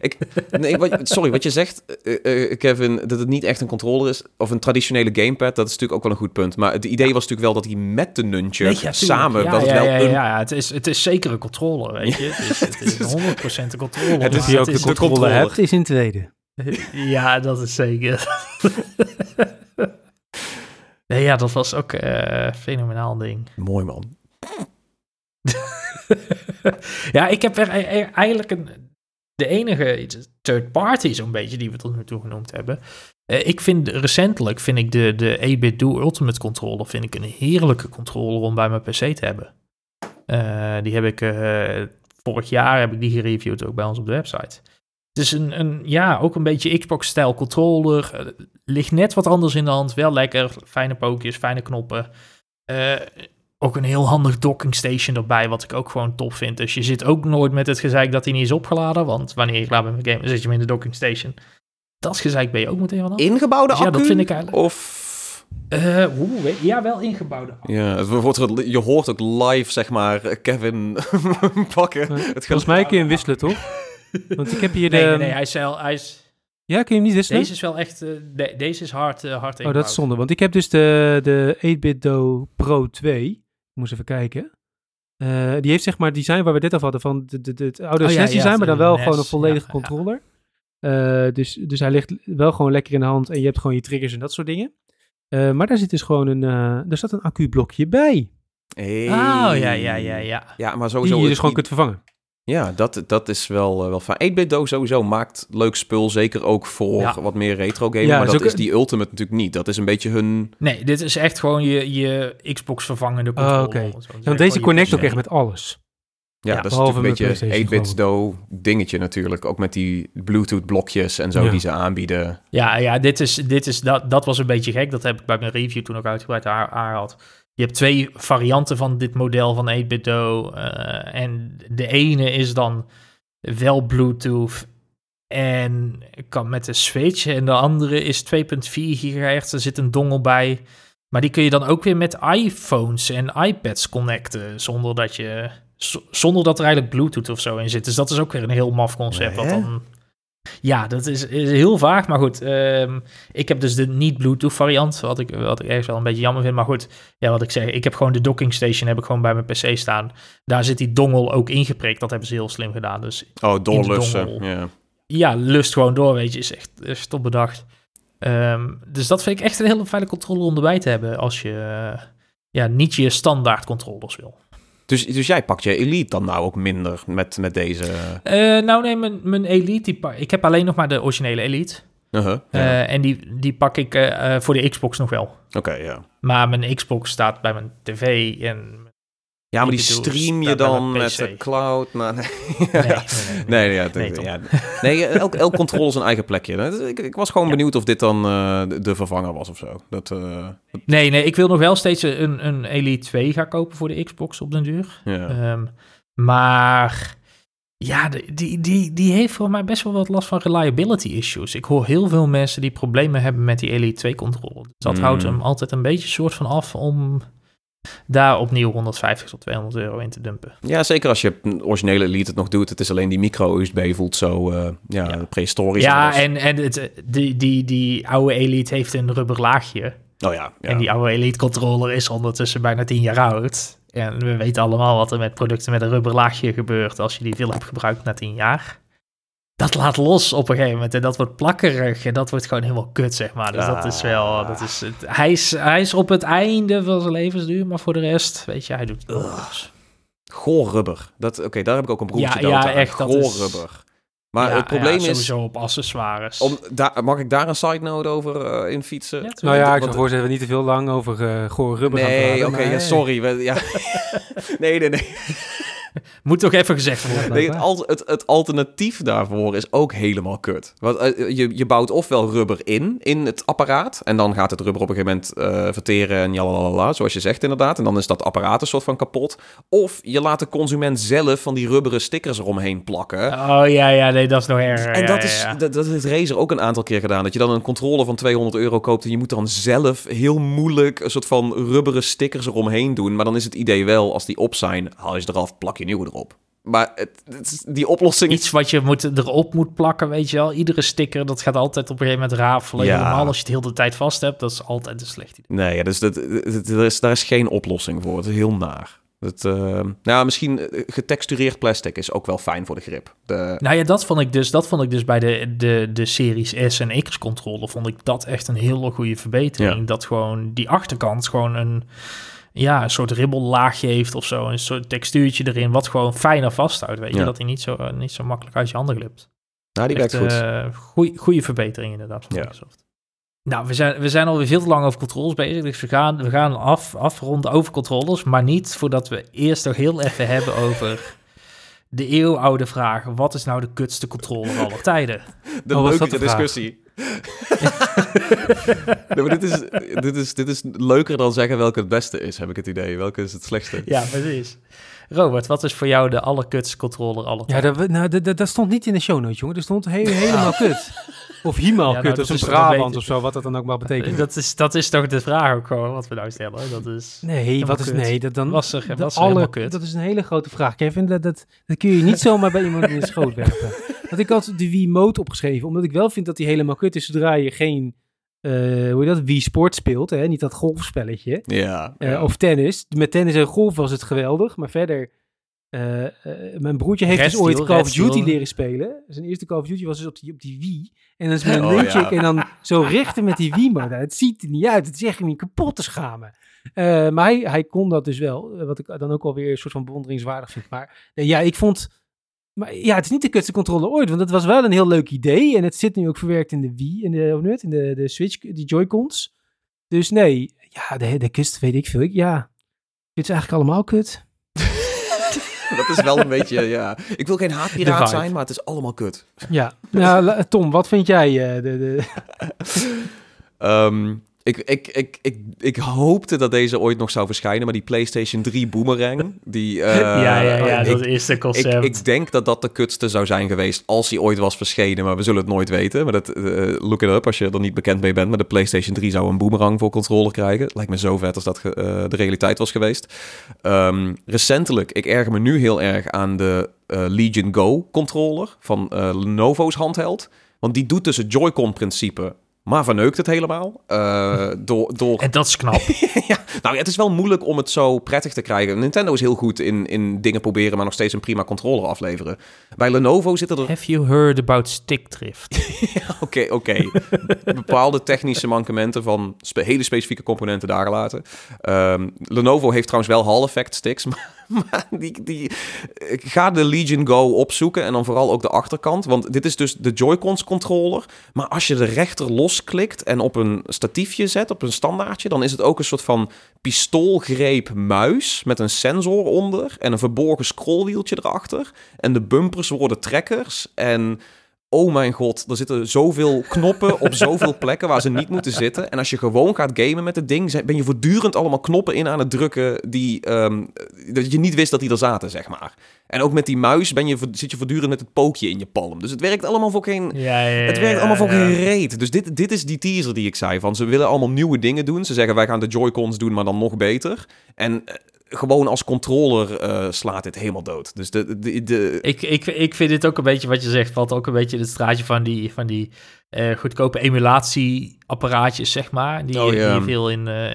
Ik, nee, wat, sorry, wat je zegt, eh, eh, Kevin, dat het niet echt een controller is, of een traditionele gamepad, dat is natuurlijk ook wel een goed punt. Maar het idee was natuurlijk wel dat hij met de nunchuk Nee, ja, tuurlijk. samen, ja, dat het ja, wel ja, een... ja, ja, het is, het is zeker een controller, weet je. Het is, het is Het is- 100% een controller. Het is- je ook het de controller. hebt, is in tweede. Ja, dat is zeker. nee, ja, dat was ook eh, een fenomenaal ding. Mooi man. ja, ik heb er e- e- eigenlijk een, de enige third party zo'n beetje die we tot nu toe genoemd hebben. Eh, ik vind recentelijk vind ik de, de 8-bit Do Ultimate controller vind ik een heerlijke controller om bij mijn PC te hebben. Eh, die heb ik eh, vorig jaar heb ik die gereviewd ook bij ons op de website. Het is een, een ja, ook een beetje Xbox-stijl controller. Ligt net wat anders in de hand. Wel lekker. Fijne pookjes, fijne knoppen. Ook een heel handig docking station erbij, wat ik ook gewoon top vind. Dus je zit ook nooit met het gezeik dat hij niet is opgeladen. Want wanneer je klaar bent met game, dan zet je hem in de docking station. Dat gezeik ben je ook meteen vanaf. Ingebouwde Dus ja, accu? dat vind ik eigenlijk- Of... Eh, oeh, weet- ja, wel ingebouwde. Ja, het wordt, je hoort ook live, zeg maar, Kevin pakken. Maar Het Volgens mij kun je hem wisselen, toch? Want ik heb hier de... Nee, nee, nee, hij is hij is, Ja, kun je hem niet wisselen? deze is wel echt, eh, de- deze is hard, eh, hard Oh, dat ingebouwd. is zonde. Want ik heb dus de, de 8-bit Do Pro 2. Moest even kijken. Eh, die heeft zeg maar het design waar we dit al hadden van de, de, de, het oude Oh ja, SNES design, ja, maar dan wel NES, gewoon een volledige ja, ja. controller. Eh, dus, dus hij ligt wel gewoon lekker in de hand en je hebt gewoon je triggers en dat soort dingen. Eh, maar daar zit dus gewoon een, eh er staat een accublokje bij. Hey. Oh, ja, ja, ja, ja. Ja, maar Die sowieso... je het dus gewoon kunt vervangen. Ja, dat, dat is wel, eh, wel fijn. 8-bit Do sowieso maakt leuk spul, zeker ook voor Ja. wat meer retro gamen. Ja, maar is dat ook- is die Ultimate natuurlijk niet. Dat is een beetje hun... Nee, dit is echt gewoon je, je Xbox vervangende controller. oké. Ja, zeggen. want deze connect ook echt met alles. Ja, Ja, dat is natuurlijk een beetje PlayStation, 8-bit Do dingetje natuurlijk. Ook met die Bluetooth blokjes en zo Ja. die ze aanbieden. Ja, ja dit is, dit is, dat, dat was een beetje gek. Dat heb ik bij mijn review toen ook uitgebreid aan- aangehaald. Je hebt twee varianten van dit model van 8-bit Do. eh, en de ene is dan wel Bluetooth en kan met de Switch. En de andere is 2.4 gigahertz. Er zit een dongle bij. Maar die kun je dan ook weer met iPhones en iPads connecten. Zonder dat, je, zonder dat er eigenlijk Bluetooth of zo in zit. Dus dat is ook weer een heel maf concept. Hè? dan ja, dat is, is heel vaag. Maar goed, ehm, ik heb dus de niet-Bluetooth variant. Wat ik, wat ik ergens wel een beetje jammer vind. Maar goed, ja, wat ik zeg. Ik heb gewoon de docking station heb ik gewoon bij mijn PC staan. Daar zit die dongle ook ingeprikt. Dat hebben ze heel slim gedaan. Dus Oh, doorlussen. Ja. lust gewoon door, weet je. Is echt is top bedacht. Ehm, dus dat vind ik echt een hele fijne controller om erbij te hebben. Als je ja, niet je standaard controllers wil. Dus, dus jij pakt je Elite dan nou ook minder met, met deze... Eh, nou nee, mijn, mijn Elite, die ik heb alleen nog maar de originele Elite. Uh-huh, ja. Eh, en die, die pak ik eh, voor de Xbox nog wel. Oké, ja. Maar mijn Xbox staat bij mijn tv en... Ja, maar die stream je dan met de cloud. Maar nee, Nee, nee, nee, nee, ja, Nee, ja. nee elk, elk controller zijn eigen plekje. Dus Ik, ik was gewoon Ja. benieuwd of dit dan eh, de, vervanger was of zo. Dat, eh, Nee, nee, ik wil nog wel steeds een, een Elite 2 gaan kopen voor de Xbox op den duur. ja. Ehm, maar ja, die, die, die heeft voor mij best wel wat last van reliability issues. Ik hoor heel veel mensen die problemen hebben met die Elite 2 controller. Dus dat Mm. houdt hem altijd een beetje soort van af om daar opnieuw 150 tot 200 euro in te dumpen. ja, zeker als je originele Elite het nog doet. Het is alleen die micro-USB voelt zo eh, ja, Ja. prehistorisch. ja, en, en het, die, die, die oude Elite heeft een rubber laagje. Oh ja, ja. En die oude Elite controller is ondertussen bijna 10 jaar oud. En we weten allemaal wat er met producten met een rubber laagje gebeurt als je die veel hebt gebruikt na 10 jaar. Dat laat los op een gegeven moment en dat wordt plakkerig en dat wordt gewoon helemaal kut, zeg maar. Dus dat is wel, dat is, het, hij, is, hij is op het einde van zijn levensduur, maar voor de rest, weet je, hij doet goed. Goor rubber. Dat, Oké, daar heb ik ook een broertje Ja, dood ja, aan. echt, dat Goor is- rubber. Maar Ja, het probleem ja, is... sowieso op accessoires. Om, daar, mag ik daar een side note over eh, in fietsen? Ja. Nou ja, ik zou we niet te veel lang over gore rubber gaan Nee, praten. oké, ja, eh, sorry. we- ja. nee, nee, nee. Moet toch even gezegd worden. nee het, al- het, het alternatief daarvoor is ook helemaal kut. Want eh, je, je bouwt ofwel rubber in, in het apparaat. En dan gaat het rubber op een gegeven moment eh, verteren en jalalala, zoals je zegt inderdaad. En dan is dat apparaat een soort van kapot. Of je laat de consument zelf van die rubberen stickers eromheen plakken. Oh ja, ja, nee, dat is nog erger. En ja, dat, ja, is, ja. Dat, dat heeft Razer ook een aantal keer gedaan. Dat je dan een controller van 200 euro koopt en je moet dan zelf heel moeilijk een soort van rubberen stickers eromheen doen. Maar dan is het idee wel, als die op zijn, haal je ze eraf, plak je nieuwe erop. Maar het, het is- die oplossing... Iets wat je moet, erop moet plakken, weet je wel. Iedere sticker, dat gaat altijd op een gegeven moment rafelen. Ja. Helemaal als je het heel de tijd vast hebt, dat is altijd een slecht idee. Nee, ja, dus dat, dat- er is, daar is geen oplossing voor. Het is heel naar. Het, eh, nou, misschien eh, getextureerd plastic is ook wel fijn voor de grip. De, Nou ja, dat vond ik dus, dat vond ik dus bij de, de, de Series S en X controller, vond ik dat echt een hele goede verbetering. Ja. Dat gewoon die achterkant gewoon een, ja, een soort ribbellaagje heeft of zo. Een soort textuurtje erin, wat gewoon fijner vasthoudt, weet je. Ja. Dat hij niet zo, eh, niet zo makkelijk uit je handen glipt. nou, die Echt, werkt goed. eh, goeie, goede verbetering inderdaad van Ja. Microsoft. Nou, we zijn, we zijn alweer veel te lang over controllers bezig. Dus we gaan, we gaan af, afronden over controllers. Maar niet voordat we eerst nog heel even hebben over de eeuwoude vraag. Wat is nou de kutste controller aller tijden? de Oh, leuke vraag? discussie. Nee, maar dit is, dit, is, dit is leuker dan zeggen welke het beste is, heb ik het idee. Welke is het slechtste? Ja, precies. Robert, wat is voor jou de allerkutste controller aller Ja, tijden? dat, nou, dat, dat, dat stond niet in de show notes, jongen. Er stond he- helemaal kut. Of Ja, nou, kut, dat of een is- dat Brabant of zo, wat dat dan ook mag betekenen. dat, is, dat is toch de vraag ook gewoon wat we nou stellen. Dat is... Nee, Helemaal wat is kut. nee? Dat dan helemaal alle, kut? dat is een hele grote vraag, Kevin. Dat, dat, dat kun je niet zomaar bij iemand in de schoot werpen. Want ik had de Wii Mode opgeschreven, omdat ik wel vind dat die helemaal kut is zodra je geen, eh hoe je dat, Wii Sport speelt, hè? niet dat golfspelletje. Ja. Eh, ja. Of tennis. Met tennis en golf was het geweldig, maar verder... eh, eh, mijn broertje heeft Red dus ooit Steel, Call of Duty Steel. leren spelen. Zijn eerste Call of Duty was dus op die, op die Wii. En dan is een Oh, ja. en dan zo richten met die Wii-mode. Nou, Het ziet er niet uit. Het is echt je kapot te schamen. Eh, maar hij, hij kon dat dus wel. Wat ik dan ook alweer een soort van bewonderingswaardig vind. Maar ja, ik vond... Maar ja, het is niet de kutste controller ooit. Want het was wel een heel leuk idee. En het zit nu ook verwerkt in de Wii. In de, het? in de, de Switch, die Joy-Cons. Dus nee, ja, de, de kust weet ik veel. Ik, ja, dit is eigenlijk allemaal kut. Dat is wel een beetje, ja. Ik wil geen haatpiraat zijn, maar het is allemaal kut. Ja, nou, Tom, wat vind jij? eh, de, de... Ehm, ik, ik, ik, ik, ik hoopte dat deze ooit nog zou verschijnen, maar die PlayStation 3 Boomerang, die... eh, ja, ja, ja, ik, dat is de ik, concept. ik denk dat dat de kutste zou zijn geweest als hij ooit was verschenen, maar we zullen het nooit weten. Maar dat, eh, look it up als je er niet bekend mee bent. Maar de PlayStation 3 zou een Boomerang voor controller krijgen. Lijkt me zo vet als dat eh, de realiteit was geweest. Ehm, recentelijk, ik erger me nu heel erg aan de Legion Go controller van Lenovo's handheld. Want die doet dus het Joy-Con principe, maar verneukt het helemaal. Eh, door, door En dat is knap. ja, nou, het is wel moeilijk om het zo prettig te krijgen. Nintendo is heel goed in, in dingen proberen, maar nog steeds een prima controller afleveren. Bij Lenovo zitten er... Have you heard about stickdrift? Oké, oké. Bepaalde technische mankementen van spe- hele specifieke componenten daar gelaten. Ehm, Lenovo heeft trouwens wel Hall effect sticks, maar, die, die, ga de Legion Go opzoeken en dan vooral ook de achterkant. Want dit is dus de Joy-Cons controller. Maar als je de rechter losklikt en op een statiefje zet, op een standaardje, dan is het ook een soort van pistoolgreep muis met een sensor onder en een verborgen scrollwieltje erachter. En de bumpers worden trekkers en oh mijn god, er zitten zoveel knoppen op zoveel plekken waar ze niet moeten zitten. En als je gewoon gaat gamen met het ding, ben je voortdurend allemaal knoppen in aan het drukken die um, dat je niet wist dat die er zaten, zeg maar. En ook met die muis ben je, zit je voortdurend met het pookje in je palm. Dus het werkt allemaal voor geen, ja, ja, ja, het werkt allemaal voor geen reet. Dus dit, dit is die teaser die ik zei van ze willen allemaal nieuwe dingen doen. Ze zeggen wij gaan de Joy-Cons doen, maar dan nog beter. En eh, gewoon als controller uh, slaat dit helemaal dood. Dus de, de, de... Ik, ik, ik vind dit ook een beetje wat je zegt, valt ook een beetje in het straatje van die, van die uh, goedkope emulatieapparaatjes, zeg maar. Die, oh, die veel in, uh,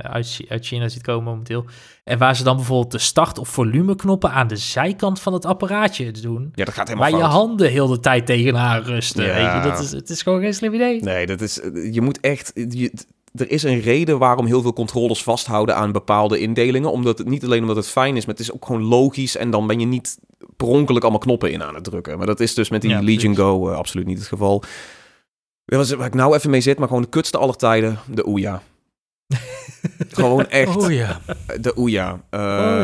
uit, uit China ziet komen momenteel. En waar ze dan bijvoorbeeld de start- of volumeknoppen aan de zijkant van het apparaatje doen. Ja, dat gaat helemaal Waar fout. je handen heel de tijd tegenaan rusten. Ja. Weet je? Dat is, het is gewoon geen slim idee. Nee, dat is, je moet echt... Je, er is een reden waarom heel veel controllers vasthouden aan bepaalde indelingen. Omdat het niet alleen omdat het fijn is, maar het is ook gewoon logisch. En dan ben je niet per ongeluk allemaal knoppen in aan het drukken. Maar dat is dus met die Ja, Legion. Go uh, absoluut niet het geval. Dat was waar ik nou even mee zit, maar gewoon de kutste aller tijden, de Ouya. gewoon echt Oh ja. de Ouya. Uh,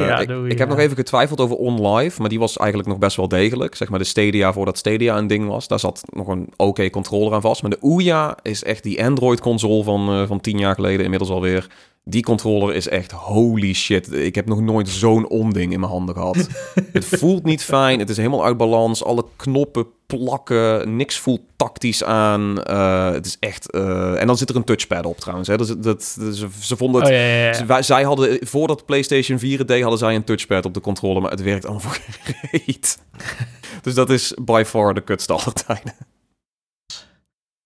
ja, ik, heb nog even getwijfeld over OnLive, maar die was eigenlijk nog best wel degelijk. Zeg maar de Stadia voordat Stadia een ding was. Daar zat nog een oké controller aan vast. Maar de Ouya is echt die Android-console van, uh, van tien jaar geleden inmiddels alweer. Die controller is echt holy shit. Ik heb nog nooit zo'n onding in mijn handen gehad. het voelt niet fijn. Het is helemaal uit balans. Alle knoppen plakken. Niks voelt tactisch aan. Uh, het is echt... Uh, en dan zit er een touchpad op trouwens. Hè. Dat, dat, dat, ze, ze vonden het... Oh, ja, ja, ja. Ze- wij- zij hadden, voordat PlayStation 4 het deed, hadden zij een touchpad op de controller, maar het werkt allemaal voor reet. dus dat is by far de kutste aller tijden.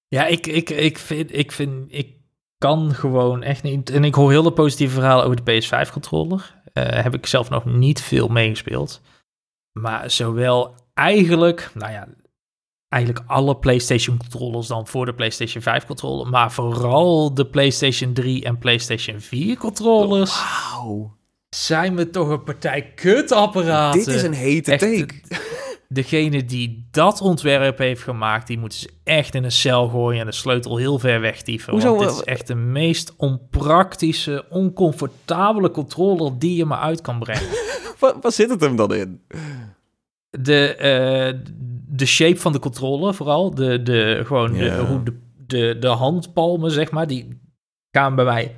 Ja, ik, ik, ik, vind, ik vind, ik kan gewoon echt niet. En ik hoor heel de positieve verhalen over de PS5-controller. Eh heb ik zelf nog niet veel meegespeeld. Maar zowel eigenlijk, nou ja, eigenlijk alle PlayStation-controllers dan voor de PlayStation 5-controller. Maar vooral de PlayStation 3 en PlayStation 4-controllers Wauw. zijn me toch een partij kutapparaten. Dit is een hete Echt, take. Degene die dat ontwerp heeft gemaakt, die moeten ze echt in een cel gooien en de sleutel heel ver wegtieven. Hoezo, Want dit is eh, echt de meest onpraktische, oncomfortabele controller die je maar uit kan brengen. Waar, waar zit het hem dan in? De, eh, de shape van de controller vooral, de, de, gewoon de, hoe de, de, de handpalmen, zeg maar, die gaan bij mij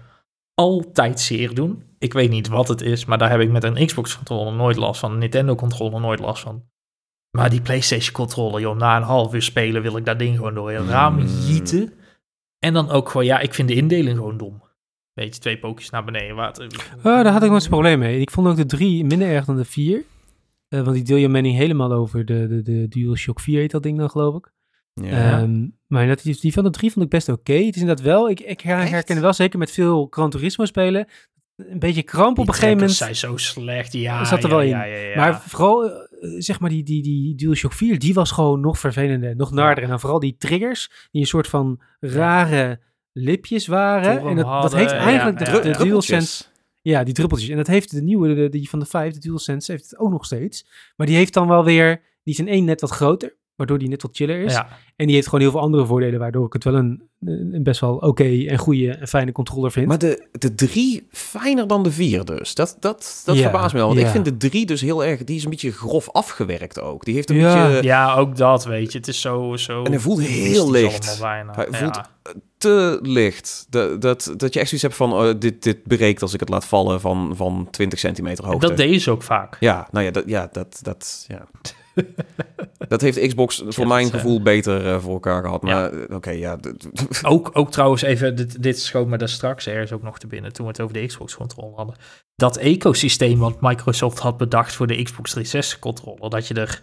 altijd zeer doen. Ik weet niet wat het is, maar daar heb ik met een Xbox-controller nooit last van, een Nintendo-controller nooit last van. Maar die PlayStation-controller, joh, na een half uur spelen wil ik dat ding gewoon door een raam Mm. jieten. En dan ook gewoon, ja, ik vind de indeling gewoon dom. Weet je, twee pookjes naar beneden. Wat, Oh, daar had ik nooit zo'n probleem mee. Ik vond ook de 3 minder erg dan de 4. Eh, want die deel je mening helemaal over de, de, de DualShock 4 heet dat ding dan, geloof ik. Ja. Ehm, maar dat, die, die van de 3 vond ik best oké. Het is inderdaad wel, ik, ik herken wel zeker met veel Gran Turismo spelen. Een beetje kramp op die een gegeven moment. zijn zo slecht, ja. Er zat er ja, wel in. Ja, ja, ja. Maar vooral, eh, zeg maar, die, die, die DualShock 4, die was gewoon nog vervelender, nog narder. En dan vooral die triggers, die een soort van rare lipjes waren. En dat, dat hadden, heeft eigenlijk ja, de, ja. de. DualSense... Ja, die druppeltjes. En dat heeft de nieuwe, de, die van de 5, de DualSense, heeft het ook nog steeds. Maar die heeft dan wel weer, die is in één net wat groter, waardoor die net wat chiller is. ja. En die heeft gewoon heel veel andere voordelen, waardoor ik het wel een, een best wel oké en goede en fijne controller vind. Maar de, de drie fijner dan de vier dus. Dat, dat, dat Ja, verbaast me wel. Want ja. ik vind de drie dus heel erg... Die is een beetje grof afgewerkt ook. Die heeft een Ja. beetje ja, ook dat, weet je. Het is zo... zo En hij voelt heel licht. Hij Ja. voelt- te licht. De, dat, dat je echt zoiets hebt van... oh, dit, dit breekt als ik het laat vallen van, van 20 centimeter hoogte. Dat deed ze ook vaak. Ja, nou ja, dat, ja, dat, dat, ja. Dat heeft Xbox voor Ja, mijn eh, gevoel beter eh, voor elkaar gehad. Maar eh, oké, ja. Ook, ook trouwens even, dit, dit schoot me daar straks ergens ook nog te binnen toen we het over de Xbox controller hadden. Dat ecosysteem wat Microsoft had bedacht voor de Xbox 360 controller, dat je er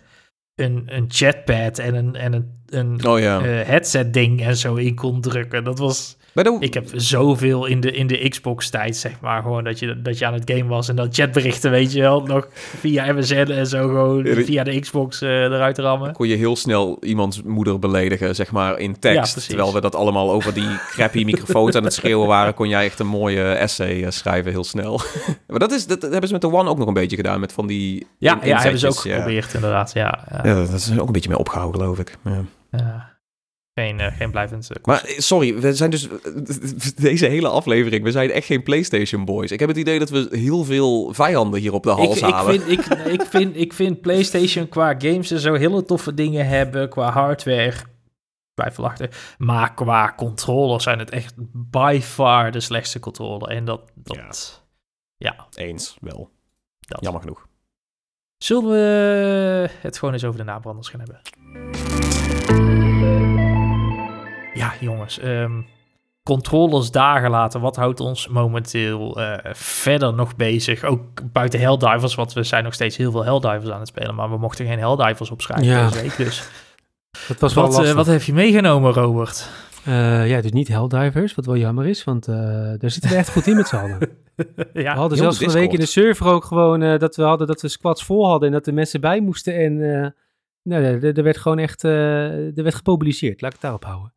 een, een chatpad en een, en een, een Oh ja. eh, headset ding en zo in kon drukken. Dat was, de... Ik heb zoveel in de, in de Xbox-tijd, zeg maar, gewoon dat je, dat je aan het game was en dat chatberichten, weet je wel, nog via MSN en zo gewoon via de Xbox eh, eruit rammen. kon je heel snel iemands moeder beledigen, zeg maar, in tekst. terwijl we dat allemaal over die crappy microfoons aan het schreeuwen waren, kon jij echt een mooie essay eh, schrijven heel snel. maar dat, is, dat hebben ze met de One ook nog een beetje gedaan, met van die Ja, in- ja hebben ze ook ja. geprobeerd, inderdaad. Ja, ja. Ja, dat is ook een beetje mee opgehouden, geloof ik. Ja. Ja. Geen, eh, geen blijvend stuk. Maar eh, sorry, we zijn dus deze hele aflevering, we zijn echt geen PlayStation boys. Ik heb het idee dat we heel veel vijanden hier op de ik, hals ik, halen. vind, ik, ik, vind, ik vind PlayStation qua games en zo hele toffe dingen hebben, qua hardware twijfelachtig. Maar qua controllers zijn het echt by far de slechtste controller. En dat, dat ja. Eens, wel. dat. Jammer genoeg. Zullen we het gewoon eens over de nabranders gaan hebben? Ja, jongens. ehm, controllers dagen later. Wat houdt ons momenteel eh, verder nog bezig? Ook buiten Helldivers, want we zijn nog steeds heel veel Helldivers aan het spelen. Maar we mochten geen Helldivers opschrijven Ja. deze week. Dus Dat was wel wat, eh, wat heb je meegenomen, Robert? Eh, ja, dus niet Helldivers, wat wel jammer is, want daar zitten we echt goed in met z'n allen. ja, We hadden zelfs de van de week in de server ook gewoon dat we hadden dat we squads vol hadden en dat er mensen bij moesten. En nou, er, er werd gewoon echt er werd gepubliceerd. Laat ik het daarop houden.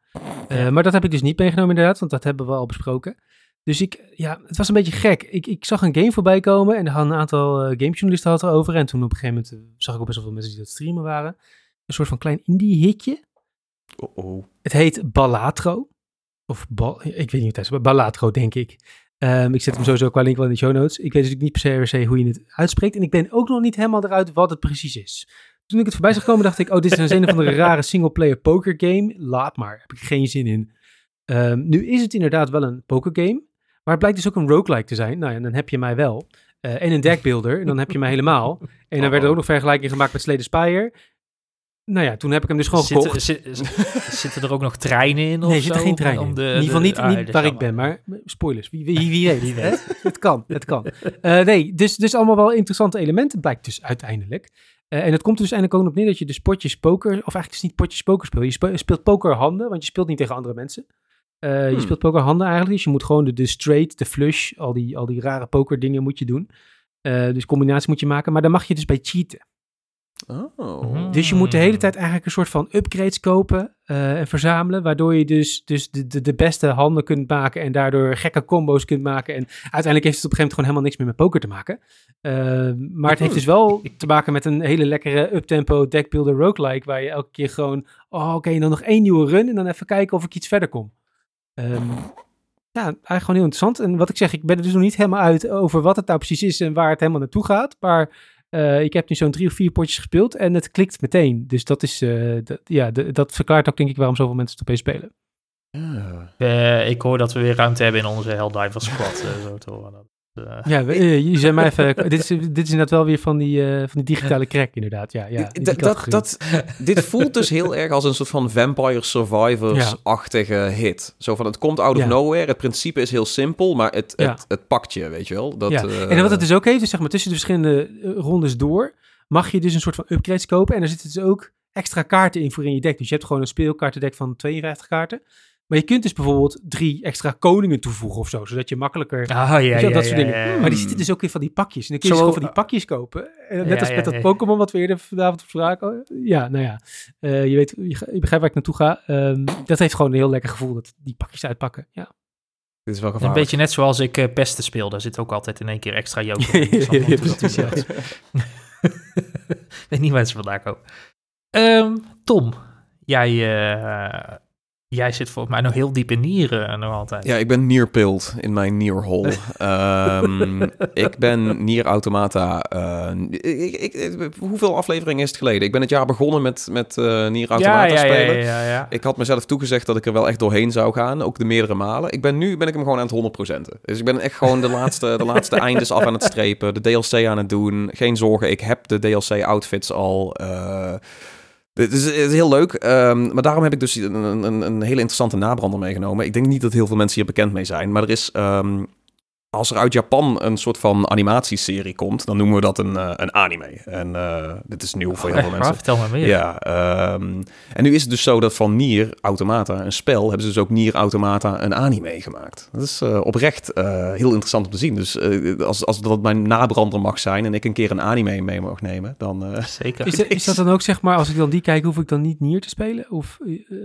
Eh, maar dat heb ik dus niet meegenomen inderdaad, want dat hebben we al besproken. Dus ik, ja, het was een beetje gek. Ik, ik zag een game voorbij komen en er hadden een aantal eh, gamejournalisten hadden het erover. En toen op een gegeven moment eh, zag ik ook best wel veel mensen die dat streamen waren. Een soort van klein indie hitje. Oh, oh. Het heet Ballatro. Of Bal, ik weet niet hoe het is, maar Ballatro denk ik. Ehm, ik zet hem sowieso qua link wel in de show notes. Ik weet dus niet per se hoe je het uitspreekt. En ik ben ook nog niet helemaal eruit wat het precies is. Toen ik het voorbij zag komen, dacht ik... Oh, dit is een een of andere rare single-player poker game. Laat maar, heb ik geen zin in. Ehm, nu is het inderdaad wel een poker game. Maar het blijkt dus ook een roguelike te zijn. Nou ja, dan heb je mij wel. Eh, en een deckbuilder. En dan heb je mij helemaal. En dan werd er ook nog vergelijking gemaakt met the Spire. Nou ja, toen heb ik hem dus gewoon gekocht. Zitten, zit- zitten er ook nog treinen in? Nee, of er zitten geen treinen in. de- in ieder geval de- niet, ah, niet waar ik ben, maar spoilers. Wie, wie, wie weet. Wie weet. Het kan, het kan. Eh, nee, dus, dus allemaal wel interessante elementen blijkt dus uiteindelijk. Eh, en het komt er dus eindelijk ook op neer dat je dus potjes poker, of eigenlijk is het niet potjes poker spelen. Je spe- speelt pokerhanden, want je speelt niet tegen andere mensen. Eh, Je Hmm. speelt pokerhanden eigenlijk, dus je moet gewoon de, de straight, de flush, al die, al die rare pokerdingen moet je doen. Eh, dus combinatie moet je maken, maar daar mag je dus bij cheaten. Oh. Dus je moet de hele tijd eigenlijk een soort van upgrades kopen eh, en verzamelen, waardoor je dus, dus de, de, de beste handen kunt maken en daardoor gekke combo's kunt maken. En uiteindelijk heeft het op een gegeven moment gewoon helemaal niks meer met poker te maken. Eh, maar het heeft dus wel te maken met een hele lekkere uptempo deckbuilder roguelike, waar je elke keer gewoon, oh oké, dan nog één nieuwe run en dan even kijken of ik iets verder kom. Ehm, ja, eigenlijk gewoon heel interessant. En wat ik zeg, ik ben er dus nog niet helemaal uit over wat het nou precies is en waar het helemaal naartoe gaat. Maar eh, ik heb nu zo'n drie of vier potjes gespeeld en het klikt meteen. Dus dat is, eh, dat, ja, de- dat verklaart ook denk ik waarom zoveel mensen het opeens spelen. Ja. Eh, ik hoor dat we weer ruimte hebben in onze Helldivers squad. eh, zo te horen. Eh, Ja, eh, je zei mij even, dit is, dit is inderdaad wel weer van die, eh, van die digitale crack inderdaad. Ja, ja, dat, dat, dit voelt dus heel erg als een soort van Vampire Survivors-achtige hit. Zo van, het komt out of Ja. nowhere. Het principe is heel simpel, maar het, Ja. het, het pakt je, weet je wel. Dat, ja. eh, En wat het dus ook heeft, is zeg maar tussen de verschillende rondes door, mag je dus een soort van upgrades kopen. En er zitten dus ook extra kaarten in voor in je deck. Dus je hebt gewoon een speelkaartendek van 52 kaarten. Maar je kunt dus bijvoorbeeld drie extra koningen toevoegen of zo, zodat je makkelijker... Ah, ja, ja, dat ja, soort dingen. ja, ja. Maar die zitten dus ook in van die pakjes. En dan kun je Zo- dus gewoon van die pakjes kopen. En net Ja, als ja, met dat ja. Pokémon wat we eerder vanavond bespraken. Ja, nou ja. Eh, je, weet, je, je begrijpt waar ik naartoe ga. Ehm, dat heeft gewoon een heel lekker gevoel, dat die pakjes uitpakken. Ja. Dit is wel Een beetje net zoals ik eh, pesten speel. Daar zit ook altijd in één keer extra joker. in. Ja, precies, ja. weet niet waar ze vandaan komen. Ehm, Tom, jij, eh, jij zit volgens mij nog heel diep in nieren eh, nog altijd. Ja, ik ben nearpilled in mijn nearhole. Ehm ik ben Nier Automata. eh, ik, ik, hoeveel afleveringen is het geleden? Ik ben het jaar begonnen met, met Nier Automata ja, ja, spelen. ja, ja, ja. Ik had mezelf toegezegd dat ik er wel echt doorheen zou gaan, ook de meerdere malen. Ik ben nu ben ik hem gewoon aan het 100%. Dus ik ben echt gewoon de laatste, de laatste eindes af aan het strepen, de DLC aan het doen. Geen zorgen, ik heb de DLC outfits al. Het is, heel leuk, ehm, maar daarom heb ik dus een, een, een hele interessante nabrander meegenomen. Ik denk niet dat heel veel mensen hier bekend mee zijn, maar er is ehm, als er uit Japan een soort van animatieserie komt, dan noemen we dat een, eh, een anime. En eh, dit is nieuw voor heel Echt veel mensen. Vertel me meer. Ja, ehm, en nu is het dus zo dat van Nier Automata, een spel, hebben ze dus ook Nier Automata een anime gemaakt. Dat is eh, oprecht eh, heel interessant om te zien. Dus eh, als, als dat mijn nabrander mag zijn en ik een keer een anime mee mag nemen, dan... eh, Zeker. Is, dat- is dat dan ook, zeg maar, als ik dan die kijk, hoef ik dan niet Nier te spelen? Of eh,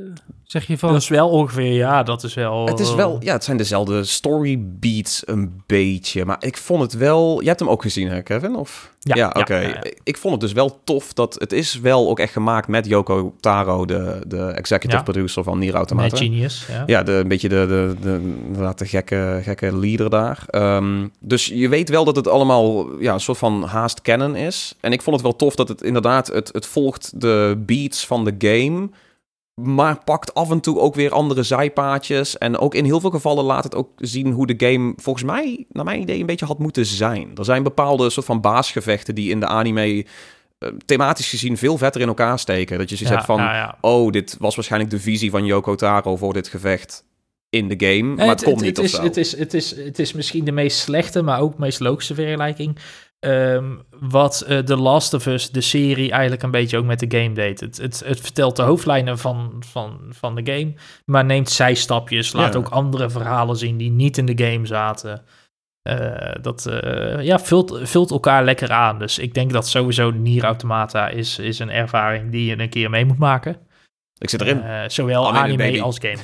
zeg je van... Dat is wel ongeveer, ja, dat is wel... Het is wel, ja, het zijn dezelfde story beats een beetje. Maar ik vond het wel. Jij hebt hem ook gezien, hè, Kevin? Of? Ja, ja, oké. ja. Ik vond het dus wel tof dat het is wel ook echt gemaakt met Yoko Taro, de, de executive producer van Nier Automata. Genius, ja. De, een beetje de, de, de, de gekke, gekke leader daar. Ehm, dus je weet wel dat het allemaal ja, een soort van haast canon is. En ik vond het wel tof dat het inderdaad, het, het volgt de beats van de game... maar pakt af en toe ook weer andere zijpaadjes. En ook in heel veel gevallen laat het ook zien hoe de game volgens mij, naar mijn idee, een beetje had moeten zijn. Er zijn bepaalde soort van baasgevechten die in de anime... eh, thematisch gezien veel vetter in elkaar steken. Dat je zoiets hebt van ja, ja. oh, dit was waarschijnlijk de visie van Yoko Taro voor dit gevecht in de game, maar het, kon niet of is, zo. het, is, het, is, het is misschien de meest slechte, maar ook meest logische vergelijking. Ehm, wat eh The Last of Us, de serie, eigenlijk een beetje ook met de game deed. Het, het, het vertelt de hoofdlijnen van, van, van de game, maar neemt zijstapjes. Laat Ja. ook andere verhalen zien die niet in de game zaten. Eh, dat eh, ja, vult, vult elkaar lekker aan. Dus ik denk dat sowieso Nier Automata is, is een ervaring die je een keer mee moet maken. Ik zit erin. Zowel Anime, als game.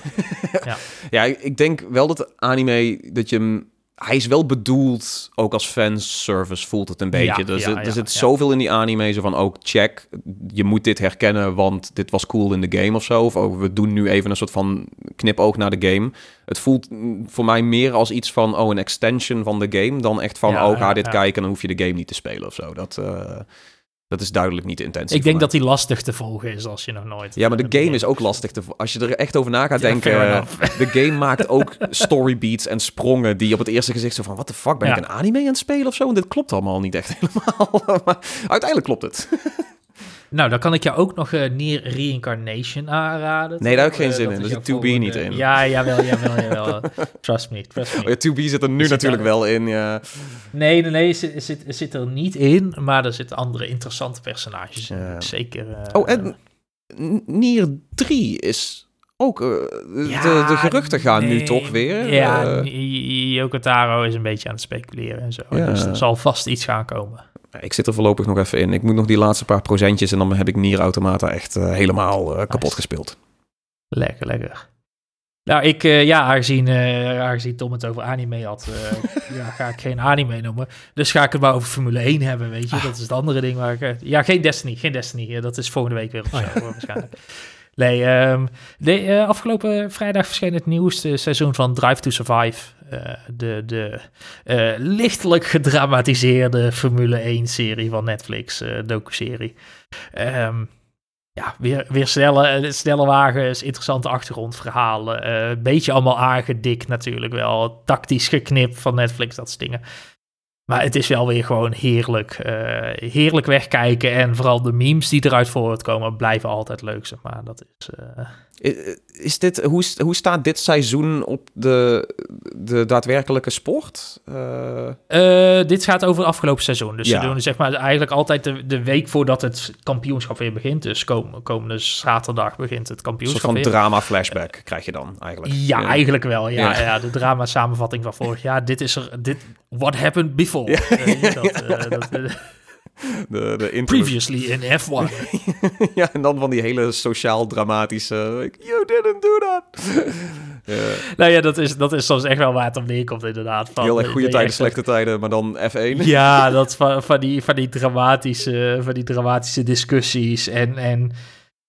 ja, ik ik denk wel dat anime, dat je hem... Hij is wel bedoeld, ook als fanservice voelt het een beetje. Ja, er, ja, zit, er zit zoveel in die anime, zo van ook check, je moet dit herkennen, want dit was cool in de game of zo. Of oh, we doen nu even een soort van knipoog naar de game. Het voelt voor mij meer als iets van, oh, een extension van de game, dan echt van, oh, ga dit kijken en dan hoef je de game niet te spelen of zo. Dat, eh, dat is duidelijk niet de intentie Ik denk dat die lastig te volgen is als je nog nooit... Ja, maar de game is ook lastig. Te, als je er echt over na gaat Ja, denken. eh, de game maakt ook storybeats en sprongen die op het eerste gezicht zo van... What the fuck, ben Ja. ik een anime aan het spelen of zo? En dit klopt allemaal niet echt helemaal. maar uiteindelijk klopt het. Nou, dan kan ik jou ook nog eh Nier Reincarnation aanraden. Nee, daar heb ik geen Eh, zin in. jouw zit 2B niet in. Ja, jawel, jawel, jawel. trust me, trust me. Oh ja, 2B zit er nu zit natuurlijk daar- wel in. Ja. Nee, nee, nee, zit, zit, zit er niet in, maar er zitten andere interessante personages in. Ja. Zeker. eh, Oh, en Nier 3 is ook... de, ja, de geruchten gaan nu toch weer. Ja, eh, Y- Yoko Taro is een beetje aan het speculeren en zo. Ja. Dus er zal vast iets gaan komen. Ik zit er voorlopig nog even in. Ik moet nog die laatste paar procentjes... en dan heb ik Nier Automata echt eh, helemaal eh, kapot Nice. gespeeld. Lekker, lekker. Nou, ik, eh, ja, aangezien, aangezien Tom het over anime had, ja, ga ik geen anime noemen. Dus ga ik het maar over Formule 1 hebben, weet je. Dat is het andere ding waar ik... ja, geen Destiny, geen Destiny. Dat is volgende week weer of Oh, zo, hoor, waarschijnlijk. Nee, ehm, nee eh, afgelopen vrijdag verscheen het nieuwste seizoen van Drive to Survive. Eh, de de eh, lichtelijk gedramatiseerde Formule 1-serie van Netflix, docu-serie. Ehm, ja, weer, weer snelle, snelle wagens, interessante achtergrondverhalen. Een beetje allemaal aangedikt natuurlijk wel. Tactisch geknipt van Netflix, dat soort dingen. Maar het is wel weer gewoon heerlijk. eh, heerlijk wegkijken. En vooral de memes die eruit voortkomen blijven altijd leuk, zeg maar. Dat is... eh, Is dit, hoe, hoe staat dit seizoen op de, de daadwerkelijke sport? Eh, Eh, dit gaat over het afgelopen seizoen. Dus Ja. ze doen zeg maar eigenlijk altijd de, de week voordat het kampioenschap weer begint. Dus kom, komende zaterdag begint het een soort kampioenschap van drama-flashback krijg je dan eigenlijk. Ja, eigenlijk wel. Ja, Ja. ja. de drama-samenvatting van vorig jaar. Dit is er. Dit, what happened before? Eh, dat, dat, De, de intro- previously in F1. ja, en dan van die hele sociaal-dramatische... like, you didn't do that. ja, nou ja, dat is, dat is soms echt wel waar het op neerkomt, inderdaad. Van, heel erg goede tijden, echt slechte tijden, maar dan F1. Ja, dat van, van, die, van, die dramatische, van die dramatische discussies en, en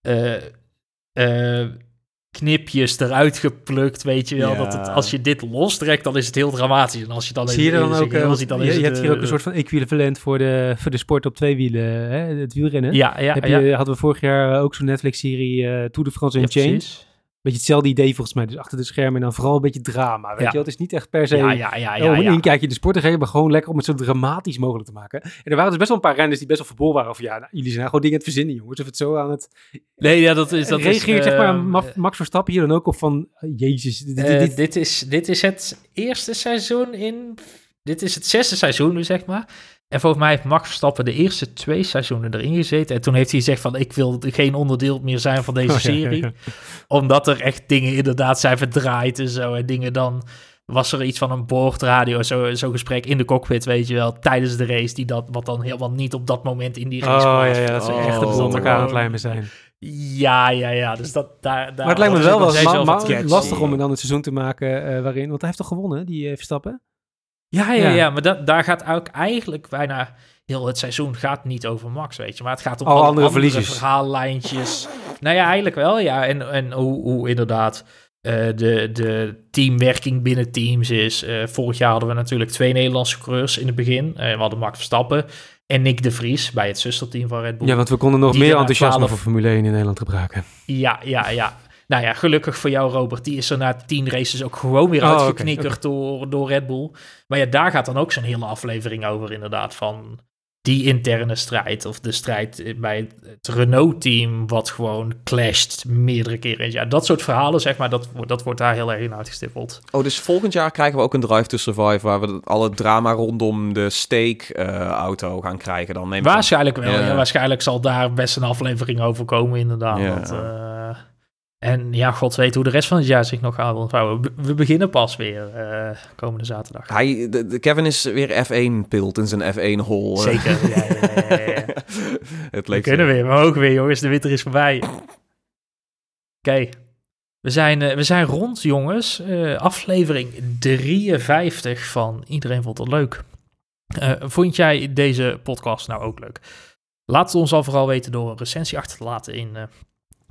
eh, eh, knipjes eruit geplukt, weet je wel. Ja. Dat het, als je dit lostrekt, dan is het heel dramatisch. En als je dan Zie je in- in dan ook, eh, ziet, dan je, is je het, hebt hier ook een eh, soort van equivalent voor de, voor de sport op twee wielen, hè? het wielrennen. Ja, ja, Heb ja. je, hadden we vorig jaar ook zo'n Netflix-serie eh Tour de France Ja, Unchained. Beetje hetzelfde idee volgens mij. Dus achter de schermen en dan vooral een beetje drama. Weet Ja. je wel? Het is niet echt per se Ja, ja, ja, ja, een inkijkje in de sport te geven, maar gewoon lekker om het zo dramatisch mogelijk te maken. En er waren dus best wel een paar renners die best wel verboren waren. Of ja, nou, jullie zijn gewoon dingen aan het verzinnen, jongens. Of het zo aan het... Nee, ja, dat is... Dat reageert is, zeg maar ehm, Ma- Max Verstappen hier dan ook op van... eh, jezus, dit, dit, eh, dit- dit, is, dit is het eerste seizoen in dit is het zesde seizoen nu, zeg maar. En volgens mij heeft Max Verstappen de eerste twee seizoenen erin gezeten. En toen heeft hij gezegd van, ik wil geen onderdeel meer zijn van deze Oh, ja, ja, serie. ja. Omdat er echt dingen inderdaad zijn verdraaid en zo. En dingen dan... Was er iets van een boordradio, zo'n zo gesprek in de cockpit, weet je wel, tijdens de race, die dat, wat dan helemaal niet op dat moment in die Oh race ja, was. ja, dat ze Oh. echt op elkaar aan het gewoon- lijmen zijn. Ja, ja, ja. Dus dat daar. daar Maar het lijkt me wel wel lastig om dan het seizoen te maken eh, waarin... Want hij heeft toch gewonnen, die eh, Verstappen? Ja, ja, Ja. ja. Maar dat, daar gaat ook eigenlijk bijna heel het seizoen gaat niet over Max, weet je. Maar het gaat om Alle alle andere andere, verliezers. verhaallijntjes. nou ja, eigenlijk wel, ja. En, en hoe, hoe inderdaad eh, de, de teamwerking binnen teams is. Eh, vorig jaar hadden we natuurlijk twee Nederlandse coureurs in het begin. Eh, we hadden Max Verstappen en Nick de Vries bij het zusterteam van Red Bull. Ja, want we konden nog meer er enthousiasme 12 voor Formule 1 in Nederland gebruiken. Ja, ja, ja. Nou ja, gelukkig voor jou, Robert. Die is er na tien races ook gewoon weer Oh, uitgeknikkerd Door, door Red Bull. Maar ja, daar gaat dan ook zo'n hele aflevering over, inderdaad. Van die interne strijd. Of de strijd bij het Renault-team, wat gewoon clasht meerdere keren. Ja, dat soort verhalen, zeg maar, dat, wordt- dat wordt daar heel erg in uitgestippeld. Oh, dus volgend jaar krijgen we ook een Drive to Survive... waar we alle drama rondom de steak-auto gaan krijgen. Dan neem. Waarschijnlijk wel. Ja. Ja. waarschijnlijk zal daar best een aflevering over komen, inderdaad. Ja. Want, eh, en ja, god weet hoe de rest van het jaar zich nog gaat ontvouwen. We- beginnen pas weer eh, komende zaterdag. Hij, de, de- Kevin is weer F1-pilt in zijn F1-hol. Zeker. Ja, ja, ja, het We kunnen weer, we mogen weer, jongens. De winter is voorbij. Oké. We, zijn, eh, we zijn rond, jongens. Eh, aflevering 53 van Iedereen Vond Het Leuk. Eh, vond jij deze podcast nou ook leuk? Laat het ons al vooral weten door een recensie achter te laten in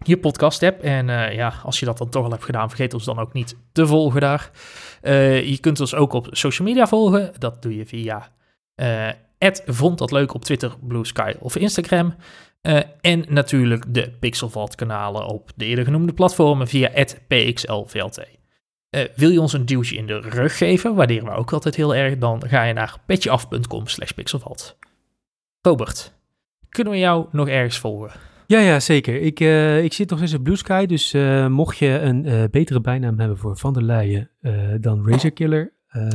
je podcast-app. En eh, ja, als je dat dan toch al hebt gedaan, vergeet ons dan ook niet te volgen daar. Eh, je kunt ons ook op social media volgen. Dat doe je via eh vond dat leuk op Twitter, Blue Sky of Instagram. En natuurlijk de Pixelvault kanalen op de eerder genoemde platformen via @pxlvlt. Eh, wil je ons een duwtje in de rug geven, waarderen we ook altijd heel erg, dan ga je naar petjeaf.com slash pixelvault. Robert, kunnen we jou nog ergens volgen? Ja, ja, zeker. Ik, eh, ik zit nog steeds op Blue Sky, dus eh, mocht je een eh, betere bijnaam hebben voor Van der Leyen dan Razor Killer,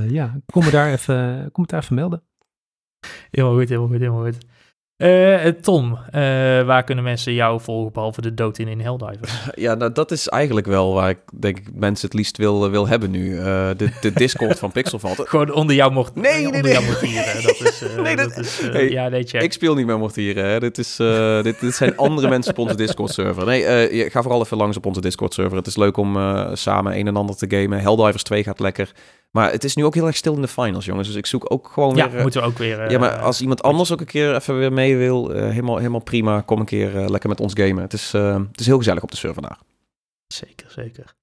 ja, kom me daar even, kom het daar even melden. Helemaal goed, helemaal goed, helemaal goed. Eh, Tom, eh, waar kunnen mensen jou volgen behalve de dood in in Helldivers? Ja, nou, dat is eigenlijk wel waar ik denk ik mensen het liefst wil, wil hebben nu. De, de Discord van Pixelvalt. Gewoon onder jouw mocht. Nee, nee, onder nee. jouw mortieren. Dat is. Nee, dat- dat is Hey, ja, nee, check. Ik speel niet met mortieren. Hè. Dit, is, dit, dit zijn andere mensen op onze Discord-server. Nee, eh, je, ga vooral even langs op onze Discord-server. Het is leuk om samen een en ander te gamen. Helldivers 2 gaat lekker. Maar het is nu ook heel erg stil in de finals, jongens. Dus ik zoek ook gewoon ja, weer... eh, moeten we ook weer. eh, ja, maar als iemand anders ook een keer even weer mee wil, eh, helemaal, helemaal prima. Kom een keer eh, lekker met ons gamen. Het is, eh, het is heel gezellig op de server daar. Zeker, zeker.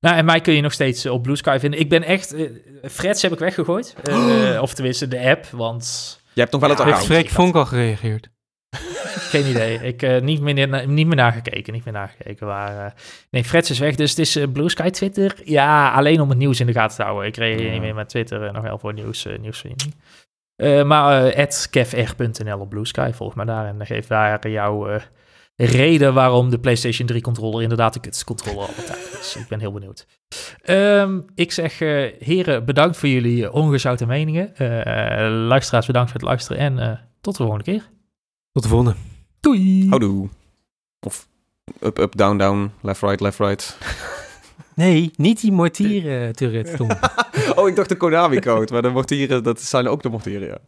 Nou, en mij kun je nog steeds op Blue Sky vinden. Ik ben echt. eh Freds heb ik weggegooid. Eh, of tenminste de app, want. Je hebt nog wel het Ja, Heeft account. Freek Vonk al gereageerd? Geen idee. Ik heb niet, meer, na- niet meer nagekeken. Niet meer nagekeken. Maar, eh, nee, Freds is weg. Dus het is eh, Blue Sky Twitter. Ja, alleen om het nieuws in de gaten te houden. Ik reageer Ja. niet meer met Twitter. nog wel voor nieuws, uh. Eh, maar eh kevr.nl op Blue Sky. Volg mij daar. En geef daar jouw eh, reden waarom de PlayStation 3 controller inderdaad de kutste controller altijd is. Ik ben heel benieuwd. Ehm, ik zeg, eh, heren, bedankt voor jullie eh, ongezouten meningen. Eh, luisteraars, bedankt voor het luisteren. En eh, tot de volgende keer. Tot de volgende. Doei! Houdoe. Of up, up, down, down, left, right, left, right. Nee, niet die mortieren, Turret, Tom. oh, ik dacht de Konami-code. maar de mortieren, dat zijn ook de mortieren, ja.